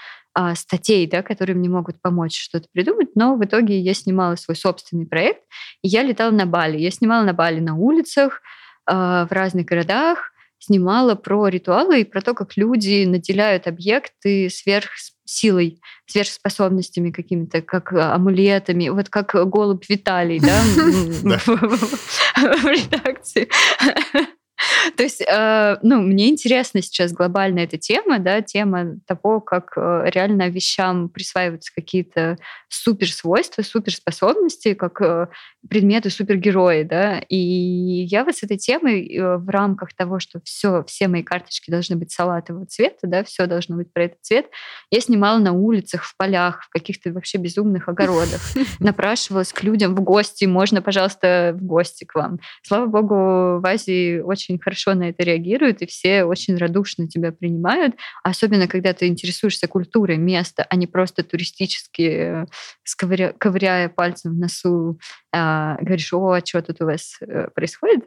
а, статей, да, которые мне могут помочь что-то придумать, но в итоге я снимала свой собственный проект, и я летала на Бали. Я снимала на Бали на улицах, а, в разных городах, снимала про ритуалы и про то, как люди наделяют объекты сверхсилой, сверхспособностями какими-то, как амулетами, вот как голубь Виталий, да, в редакции. То есть, э, ну, мне интересна сейчас глобально эта тема, да, тема того, как э, реально вещам присваиваются какие-то суперсвойства, суперспособности, как э, предметы супергерои, да. И я вот с этой темой в рамках того, что все, все мои карточки должны быть салатового цвета, да, все должно быть про этот цвет, я снимала на улицах, в полях, в каких-то вообще безумных огородах, напрашивалась к людям в гости, можно, пожалуйста, в гости к вам. Слава богу, в Азии очень хорошо на это реагируют, и все очень радушно тебя принимают, особенно когда ты интересуешься культурой места, а не просто туристически, сковыря, ковыряя пальцем в носу, а, говоришь, о, а что тут у вас э, происходит.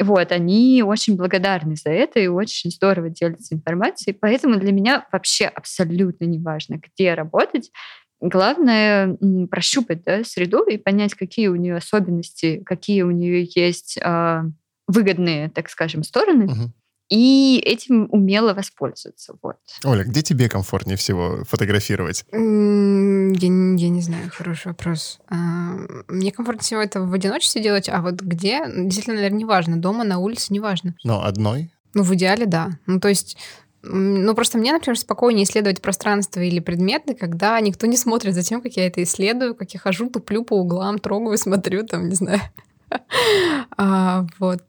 Вот, они очень благодарны за это и очень здорово делятся информацией. Поэтому для меня вообще абсолютно не важно, где работать. Главное прощупать да, среду и понять, какие у нее особенности, какие у нее есть а, выгодные, так скажем, стороны. Угу. И этим умело воспользоваться. Вот. Оля, где тебе комфортнее всего фотографировать? Я, я не знаю, хороший вопрос. А, мне комфортнее всего это в одиночестве делать, а вот где, действительно, наверное, не важно. Дома, на улице, не важно. Но одной? Ну, в идеале, да. Ну, то есть ну, просто мне, например, спокойнее исследовать пространство или предметы, когда никто не смотрит за тем, как я это исследую, как я хожу, туплю по углам, трогаю, смотрю, там, не знаю. А, вот.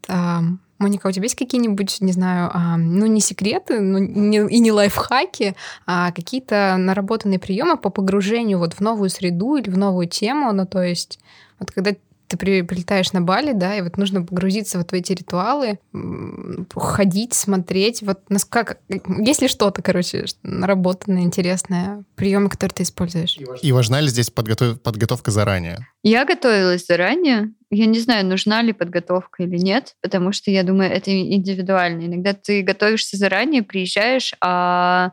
Моника, у тебя есть какие-нибудь, не знаю, ну не секреты, ну, не, и не лайфхаки, а какие-то наработанные приемы по погружению вот в новую среду или в новую тему, ну то есть вот когда ты при, прилетаешь на Бали, да, и вот нужно погрузиться вот в эти ритуалы, ходить, смотреть, вот как, есть ли что-то, короче, наработанное, интересное, приемы, которые ты используешь? И важна ли здесь подготов, подготовка заранее? Я готовилась заранее. Я не знаю, нужна ли подготовка или нет, потому что я думаю, это индивидуально. Иногда ты готовишься заранее, приезжаешь, а,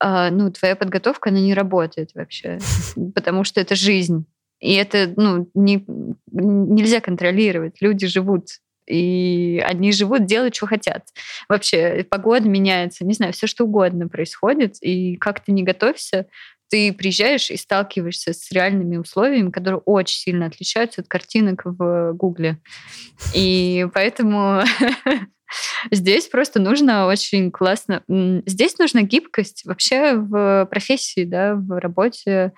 а ну, твоя подготовка, она не работает вообще, потому что это жизнь. И это ну, не, нельзя контролировать. Люди живут и они живут, делают, что хотят. Вообще, погода меняется, не знаю, все что угодно происходит, и как ты не готовься, ты приезжаешь и сталкиваешься с реальными условиями, которые очень сильно отличаются от картинок в Гугле. И поэтому здесь просто нужно очень классно... Здесь нужна гибкость вообще в профессии, да, в работе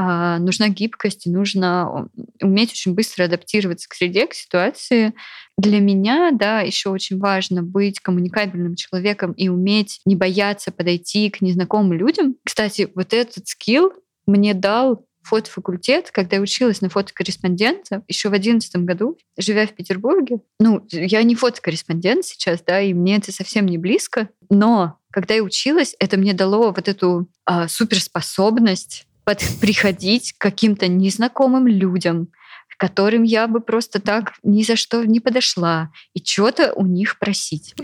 нужна гибкость, нужно уметь очень быстро адаптироваться к среде, к ситуации. Для меня, да, еще очень важно быть коммуникабельным человеком и уметь не бояться подойти к незнакомым людям. Кстати, вот этот скилл мне дал фотофакультет, когда я училась на фотокорреспондента еще в одиннадцатом году, живя в Петербурге. Ну, я не фотокорреспондент сейчас, да, и мне это совсем не близко, но когда я училась, это мне дало вот эту а, суперспособность приходить к каким-то незнакомым людям, которым я бы просто так ни за что не подошла, и что-то у них просить.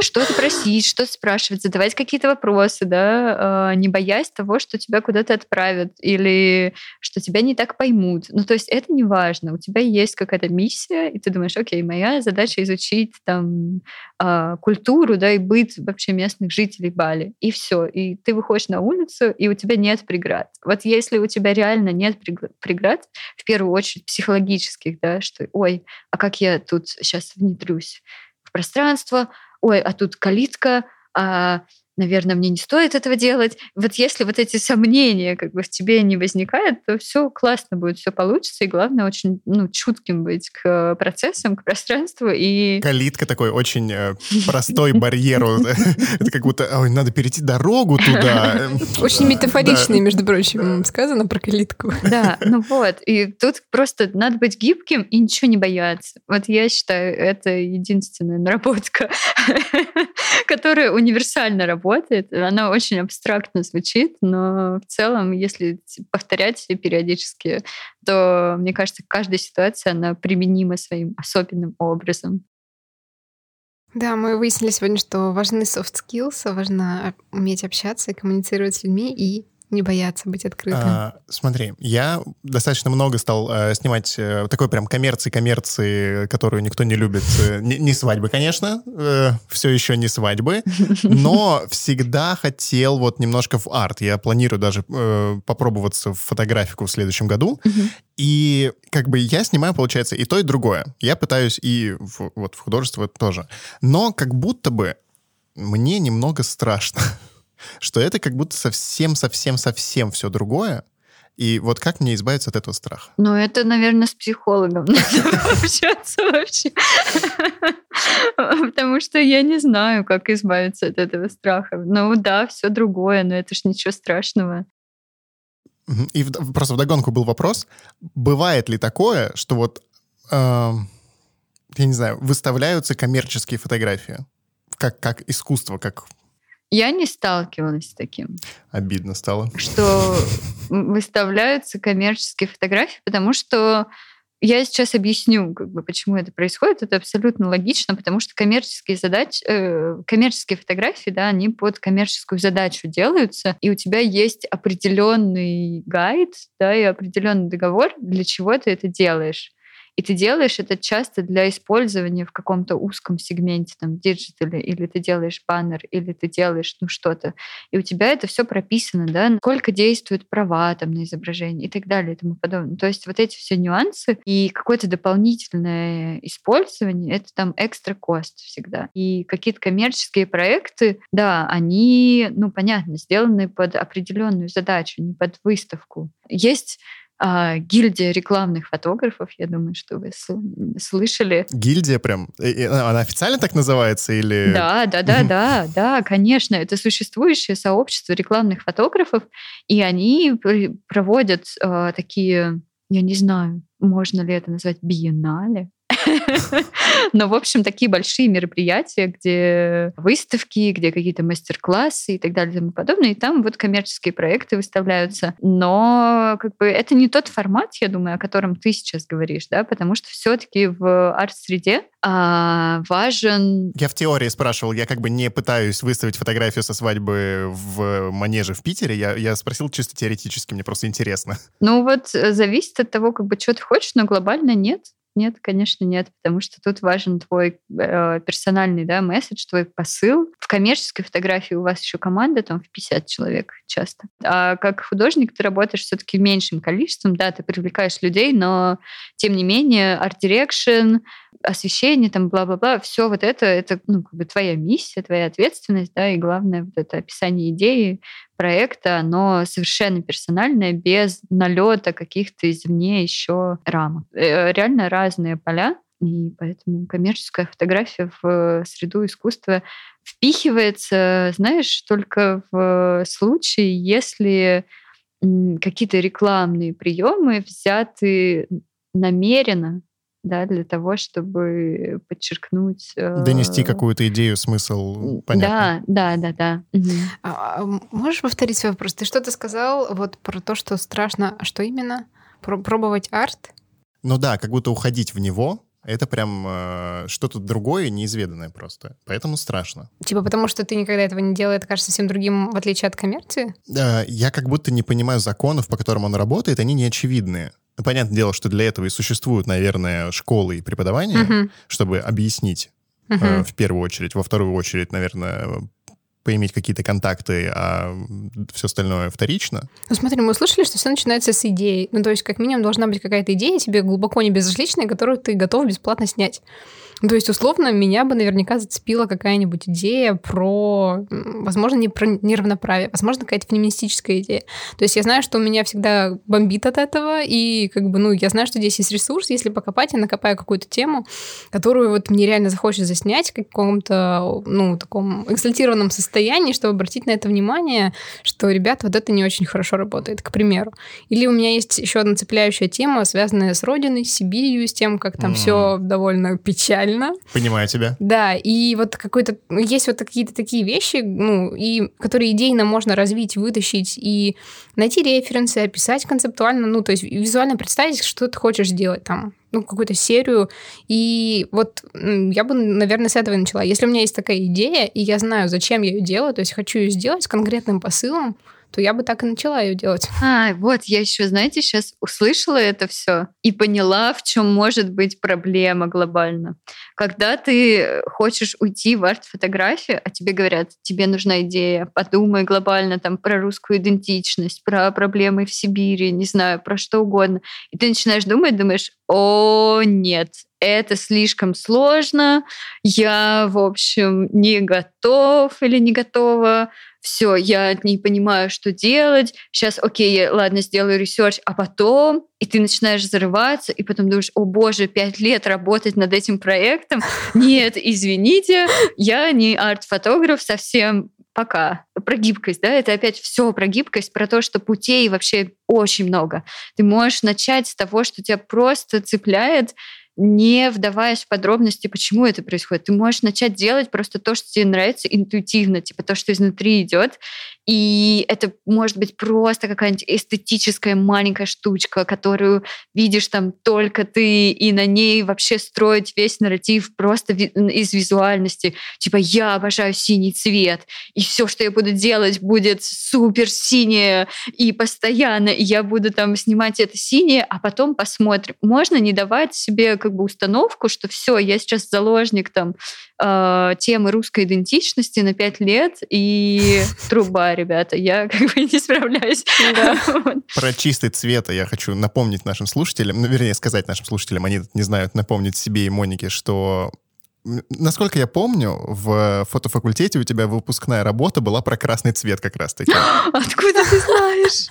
Что-то просить, что-то спрашивать, задавать какие-то вопросы, да, а, не боясь того, что тебя куда-то отправят или что тебя не так поймут. Ну, то есть это не важно. У тебя есть какая-то миссия, и ты думаешь, окей, моя задача изучить там а, культуру, да, и быт вообще местных жителей Бали. И все. И ты выходишь на улицу, и у тебя нет преград. Вот если у тебя реально нет преград, в первую очередь психологических, да, что, ой, а как я тут сейчас внедрюсь в пространство, ой, а тут калитка, а наверное, мне не стоит этого делать. Вот если вот эти сомнения как бы в тебе не возникают, то все классно будет, все получится. И главное, очень ну, чутким быть к процессам, к пространству. И... Калитка такой очень э, простой барьер. Это как будто надо перейти дорогу туда. Очень метафоричный, между прочим, сказано про калитку. Да, ну вот. И тут просто надо быть гибким и ничего не бояться. Вот я считаю, это единственная наработка, которая универсально работает работает. Она очень абстрактно звучит, но в целом, если повторять периодически, то, мне кажется, каждая ситуация, она применима своим особенным образом. Да, мы выяснили сегодня, что важны soft skills, важно уметь общаться и коммуницировать с людьми и не бояться быть открытым. А, смотри, я достаточно много стал э, снимать э, такой прям коммерции-коммерции, которую никто не любит. Э, не, не свадьбы, конечно, э, все еще не свадьбы, но всегда хотел вот немножко в арт. Я планирую даже э, попробоваться в фотографику в следующем году. И как бы я снимаю, получается, и то, и другое. Я пытаюсь и в, вот в художество тоже. Но как будто бы мне немного страшно что это как будто совсем-совсем-совсем все другое, и вот как мне избавиться от этого страха? Ну, это, наверное, с психологом надо общаться вообще. Потому что я не знаю, как избавиться от этого страха. Ну да, все другое, но это ж ничего страшного. И просто вдогонку был вопрос, бывает ли такое, что вот, э, я не знаю, выставляются коммерческие фотографии, как, как искусство, как я не сталкивалась с таким. Обидно стало. Что выставляются коммерческие фотографии, потому что я сейчас объясню, как бы, почему это происходит. Это абсолютно логично, потому что коммерческие задачи, э, коммерческие фотографии, да, они под коммерческую задачу делаются, и у тебя есть определенный гайд, да, и определенный договор, для чего ты это делаешь. И ты делаешь это часто для использования в каком-то узком сегменте, там, digital е, или ты делаешь баннер, или ты делаешь, ну, что-то. И у тебя это все прописано, да, сколько действуют права там на изображение и так далее и тому подобное. То есть вот эти все нюансы и какое-то дополнительное использование, это там extra cost всегда. И какие-то коммерческие проекты, да, они, ну, понятно, сделаны под определенную задачу, не под выставку. Есть а, гильдия рекламных фотографов. Я думаю, что вы слышали. Гильдия прям? Она официально так называется или? Да, да, да, да, да, конечно. Это существующее сообщество рекламных фотографов, и они проводят э, такие, я не знаю, можно ли это назвать биеннале, но, в общем, такие большие мероприятия, где выставки, где какие-то мастер-классы и так далее и тому подобное. И там вот коммерческие проекты выставляются. Но как бы это не тот формат, я думаю, о котором ты сейчас говоришь, да, потому что все-таки в арт-среде а, важен... Я в теории спрашивал, я как бы не пытаюсь выставить фотографию со свадьбы в манеже в Питере, я, я спросил чисто теоретически, мне просто интересно. Ну вот э, зависит от того, как бы, что ты хочешь, но глобально нет. Нет, конечно, нет, потому что тут важен твой э, персональный да, месседж, твой посыл. В коммерческой фотографии у вас еще команда там в 50 человек часто. А как художник ты работаешь все-таки меньшим количеством, да, ты привлекаешь людей, но тем не менее art direction, освещение, там, бла-бла-бла, все вот это, это, ну, как бы твоя миссия, твоя ответственность, да, и главное, вот это описание идеи, проекта, оно совершенно персональное, без налета каких-то извне еще рамок. Э, реально разные поля, и поэтому коммерческая фотография в среду искусства впихивается, знаешь, только в случае, если какие-то рекламные приемы взяты намеренно да, для того, чтобы подчеркнуть... Донести э, какую-то идею, смысл, понятно. Да, да, да, да. Угу. А, можешь повторить свой вопрос? Ты что-то сказал вот про то, что страшно, а что именно? Про пробовать арт? Ну да, как будто уходить в него, это прям э, что-то другое, неизведанное просто. Поэтому страшно. Типа потому, что ты никогда этого не делал, это кажется совсем другим, в отличие от коммерции? Э, я как будто не понимаю законов, по которым он работает, они не очевидные. Ну, понятное дело, что для этого и существуют, наверное, школы и преподавания, uh-huh. чтобы объяснить uh-huh. э, в первую очередь. Во вторую очередь, наверное, поиметь какие-то контакты, а все остальное вторично. Ну смотри, мы услышали, что все начинается с идеи. Ну то есть как минимум должна быть какая-то идея тебе глубоко не безразличная, которую ты готов бесплатно снять. Ну, то есть, условно, меня бы наверняка зацепила какая-нибудь идея про, возможно, не про неравноправие, возможно, какая-то феминистическая идея. То есть я знаю, что у меня всегда бомбит от этого, и как бы, ну, я знаю, что здесь есть ресурс, если покопать, я накопаю какую-то тему, которую вот мне реально захочется заснять в каком-то, ну, таком экзальтированном состоянии, чтобы обратить на это внимание, что, ребята, вот это не очень хорошо работает, к примеру. Или у меня есть еще одна цепляющая тема, связанная с родиной, с Сибирью, с тем, как там mm. все довольно печально правильно. Понимаю тебя. Да, и вот какой-то есть вот какие-то такие вещи, ну, и которые идейно можно развить, вытащить и найти референсы, описать концептуально, ну, то есть визуально представить, что ты хочешь сделать там, ну, какую-то серию. И вот я бы, наверное, с этого начала. Если у меня есть такая идея, и я знаю, зачем я ее делаю, то есть хочу ее сделать с конкретным посылом, то я бы так и начала ее делать. А, вот, я еще, знаете, сейчас услышала это все и поняла, в чем может быть проблема глобально. Когда ты хочешь уйти в арт-фотографию, а тебе говорят, тебе нужна идея, подумай глобально там про русскую идентичность, про проблемы в Сибири, не знаю, про что угодно. И ты начинаешь думать, думаешь, о, нет, это слишком сложно, я, в общем, не готов или не готова. Все, я не понимаю, что делать, сейчас, окей, ладно, сделаю research, а потом, и ты начинаешь зарываться, и потом думаешь, о боже, пять лет работать над этим проектом, нет, извините, я не арт-фотограф совсем, пока. Про гибкость, да, это опять все про гибкость, про то, что путей вообще очень много. Ты можешь начать с того, что тебя просто цепляет, не вдаваясь в подробности, почему это происходит. Ты можешь начать делать просто то, что тебе нравится интуитивно, типа то, что изнутри идет, и это может быть просто какая-нибудь эстетическая маленькая штучка, которую видишь там только ты, и на ней вообще строить весь нарратив просто из визуальности. Типа я обожаю синий цвет, и все, что я буду делать, будет супер синее и постоянно, я буду там снимать это синее, а потом посмотрим. Можно не давать себе как бы установку, что все, я сейчас заложник там э, темы русской идентичности на пять лет, и труба, ребята, я как бы не справляюсь. Про чистый цвет я хочу напомнить нашим слушателям, ну, вернее, сказать нашим слушателям, они не знают, напомнить себе и Монике, что Насколько я помню, в фотофакультете у тебя выпускная работа была про красный цвет как раз-таки. Откуда ты знаешь?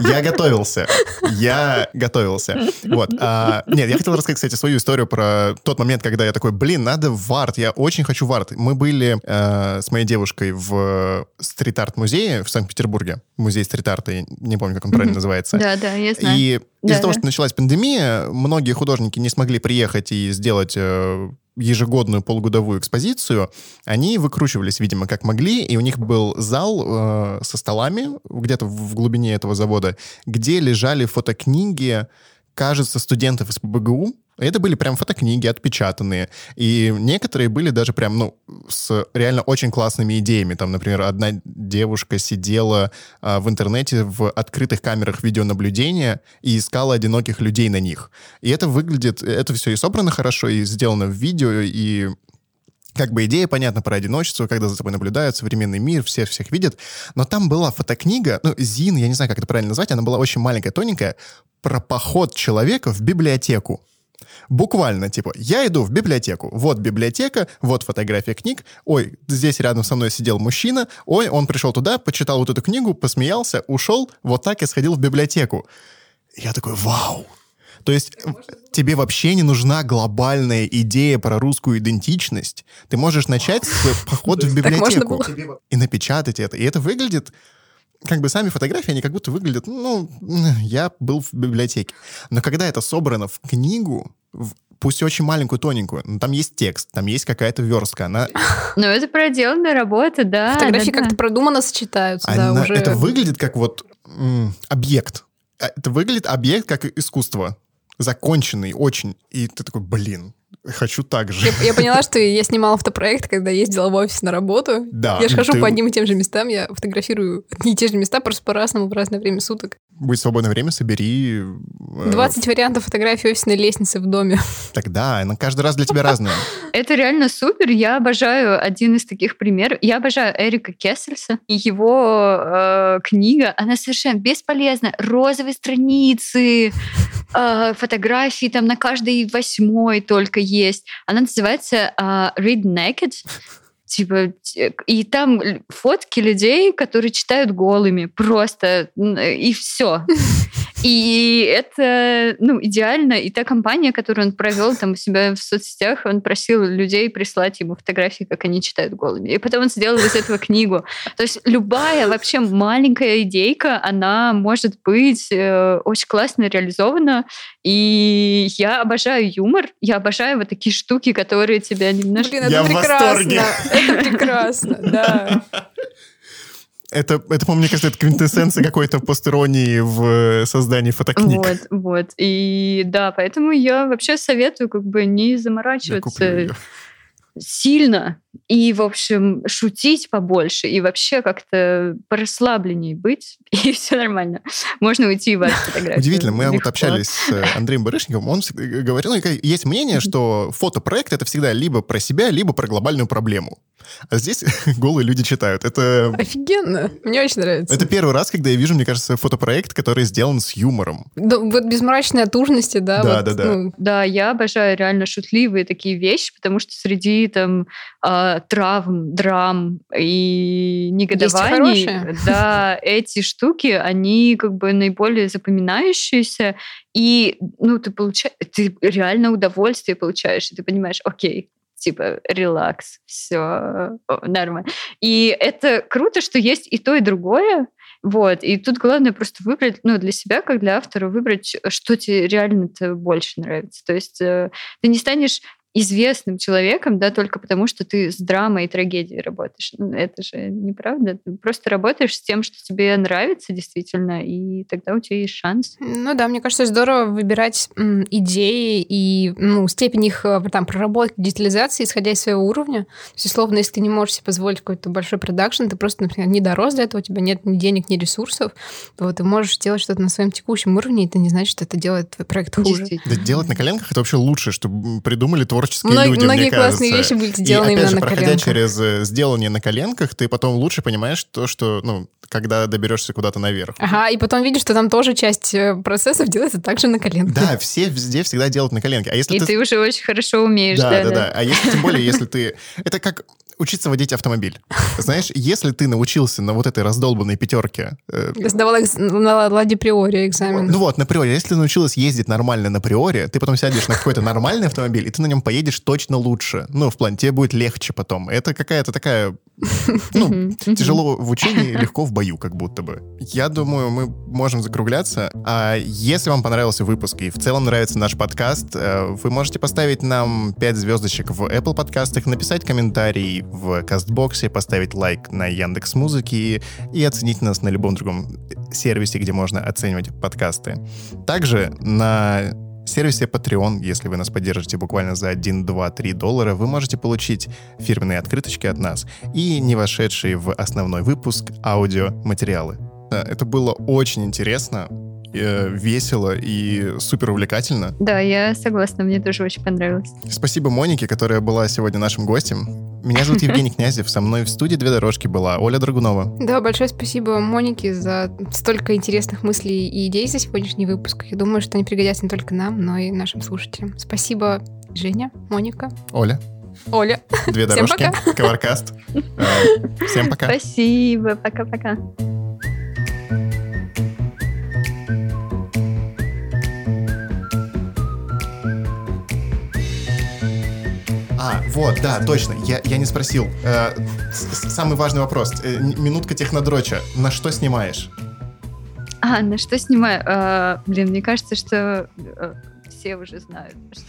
Я готовился. Я готовился. Вот. А, нет, я хотел рассказать, кстати, свою историю про тот момент, когда я такой, блин, надо в арт, я очень хочу в арт. Мы были э, с моей девушкой в стрит-арт-музее в Санкт-Петербурге. Музей стрит-арта, я не помню, как он правильно называется. Да, да, я знаю. И из-за того, что началась пандемия, многие художники не смогли приехать и сделать э, ежегодную полугодовую экспозицию, они выкручивались, видимо, как могли, и у них был зал э, со столами где-то в глубине этого завода, где лежали фотокниги, кажется, студентов из ПБГУ, это были прям фотокниги отпечатанные. И некоторые были даже прям, ну, с реально очень классными идеями. Там, например, одна девушка сидела а, в интернете в открытых камерах видеонаблюдения и искала одиноких людей на них. И это выглядит, это все и собрано хорошо, и сделано в видео, и как бы идея понятна про одиночество, когда за тобой наблюдают, современный мир, все всех видят. Но там была фотокнига, ну, Зин, я не знаю, как это правильно назвать, она была очень маленькая, тоненькая, про поход человека в библиотеку. Буквально, типа, я иду в библиотеку. Вот библиотека, вот фотография книг. Ой, здесь рядом со мной сидел мужчина. Ой, он пришел туда, почитал вот эту книгу, посмеялся, ушел. Вот так я сходил в библиотеку. Я такой, вау, то есть тебе вообще не нужна глобальная идея про русскую идентичность. Ты можешь начать с похода в библиотеку и напечатать это. И это выглядит как бы сами фотографии, они как будто выглядят, ну, я был в библиотеке. Но когда это собрано в книгу, в, пусть очень маленькую, тоненькую, но там есть текст, там есть какая-то верстка, она... Ну, это проделанная работа, да. Фотографии да, как-то да. продуманно сочетаются, она, да, уже... Это выглядит как вот объект. А, это выглядит объект как искусство. законченный очень, и ты такой, блин, хочу так же. Я, я поняла, что я снимала автопроект, когда ездила в офис на работу. Да. Я же хожу ты- по одним и тем же местам, я фотографирую одни и те же места, просто по-разному, в разное время суток. Будет свободное время, собери... э, 20 вариантов фотографий офисной лестницы в доме. Тогда, она каждый раз для тебя разная. Это реально супер. Я обожаю один из таких примеров. Я обожаю Эрика Кессельса. И его э, книга, она совершенно бесполезна. Розовые страницы, э, фотографии там на каждой восьмой только есть. Она называется э, Read Naked. Типа, и там фотки людей, которые читают голыми. Просто. н- И все. И это, ну, идеально. И та компания, которую он провел там у себя в соцсетях, он просил людей прислать ему фотографии, как они читают голыми. И потом он сделал из этого книгу. То есть любая вообще маленькая идейка, она может быть э, очень классно реализована. И я обожаю юмор, я обожаю вот такие штуки, которые тебя немножко... Блин, Я это в восторге. Прекрасно. Это прекрасно, да. Это, это, по мне кажется, это квинтэссенция какой-то постеронии в э, создании фотокниг. Вот, вот. И да, поэтому я вообще советую как бы не заморачиваться. Сильно и, в общем, шутить побольше и вообще как-то порасслабленней быть, и все нормально. Можно уйти в арт-фотографию. Удивительно, мы вот легко. общались с э, Андреем Барышниковым, он говорил, ну, и есть мнение, что фотопроект — это всегда либо про себя, либо про глобальную проблему. А здесь голые люди читают. Это, Офигенно. Мне очень нравится. это первый раз, когда я вижу, мне кажется, фотопроект, который сделан с юмором. Да, вот без мрачной отужности, да. Да, вот, да, да. ну, Да, я обожаю реально шутливые такие вещи, потому что среди там а, травм, драм и негодований, да, эти штуки, они как бы наиболее запоминающиеся, и ну ты получаешь, ты реально удовольствие получаешь, и ты понимаешь, окей, типа релакс, все нормально. И это круто, что есть и то, и другое. Вот. И тут главное просто выбрать, ну, для себя, как для автора, выбрать, что тебе реально-то больше нравится. То есть э, ты не станешь известным человеком, да, только потому, что ты с драмой и трагедией работаешь. Ну, это же неправда. Ты просто работаешь с тем, что тебе нравится действительно, и тогда у тебя есть шанс. Ну да, мне кажется, здорово выбирать м, идеи и ну, степень их э, там, проработки, детализации, исходя из своего уровня. То есть, условно, если ты не можешь себе позволить какой-то большой продакшн, ты просто, например, не дорос до этого, у тебя нет ни денег, ни ресурсов, то вот ты можешь делать что-то на своем текущем уровне, и это не значит, что это делает твой проект хуже. Да делать на коленках — это вообще лучше, что м, придумали творческие Мног- люди, многие мне классные кажется. вещи были И сделаны опять именно же, на проходя коленках. через э, сделание на коленках, ты потом лучше понимаешь то, что, ну, когда доберешься куда-то наверх. Ага, и потом видишь, что там тоже часть э, процессов делается также на коленке. Да, все везде всегда делают на коленке. А если И ты... ты уже очень хорошо умеешь, Да, да, да, да. А если, тем более, если ты... Это как учиться водить автомобиль. Знаешь, если ты научился на вот этой раздолбанной пятерке... э, сдавала экз- на Ладе Приоре экзамен. Ну вот, на приоре. Если ты научилась ездить нормально на приоре, ты потом сядешь на какой-то нормальный автомобиль, и ты на нем поедешь точно лучше. Ну, в плане, тебе будет легче потом. Это какая-то такая... Ну, тяжело в учении, легко в бою, как будто бы. Я думаю, мы можем закругляться. А если вам понравился выпуск и в целом нравится наш подкаст, э, вы можете поставить нам 5 звездочек в Apple подкастах, написать комментарий в Кастбоксе, поставить лайк на Яндекс Музыки и оценить нас на любом другом сервисе, где можно оценивать подкасты. Также на сервисе Patreon, если вы нас поддержите буквально за 1, 2, 3 доллара, вы можете получить фирменные открыточки от нас и не вошедшие в основной выпуск аудиоматериалы. Это было очень интересно, э, весело и супер увлекательно. Да, я согласна, мне тоже очень понравилось. Спасибо Монике, которая была сегодня нашим гостем. Меня зовут Евгений Князев, со мной в студии «Две дорожки» была Оля Драгунова. Да, большое спасибо Монике за столько интересных мыслей и идей за сегодняшний выпуск. Я думаю, что они пригодятся не только нам, но и нашим слушателям. Спасибо, Женя, Моника, Оля, Оля. «Две Всем дорожки», Коваркаст. Э, Всем пока. Спасибо, пока-пока. Вот, да, точно. Я, я не спросил. Э, самый важный вопрос. Э, минутка технодроча. На что снимаешь? А, на что снимаю? А, блин, мне кажется, что э, все уже знают. что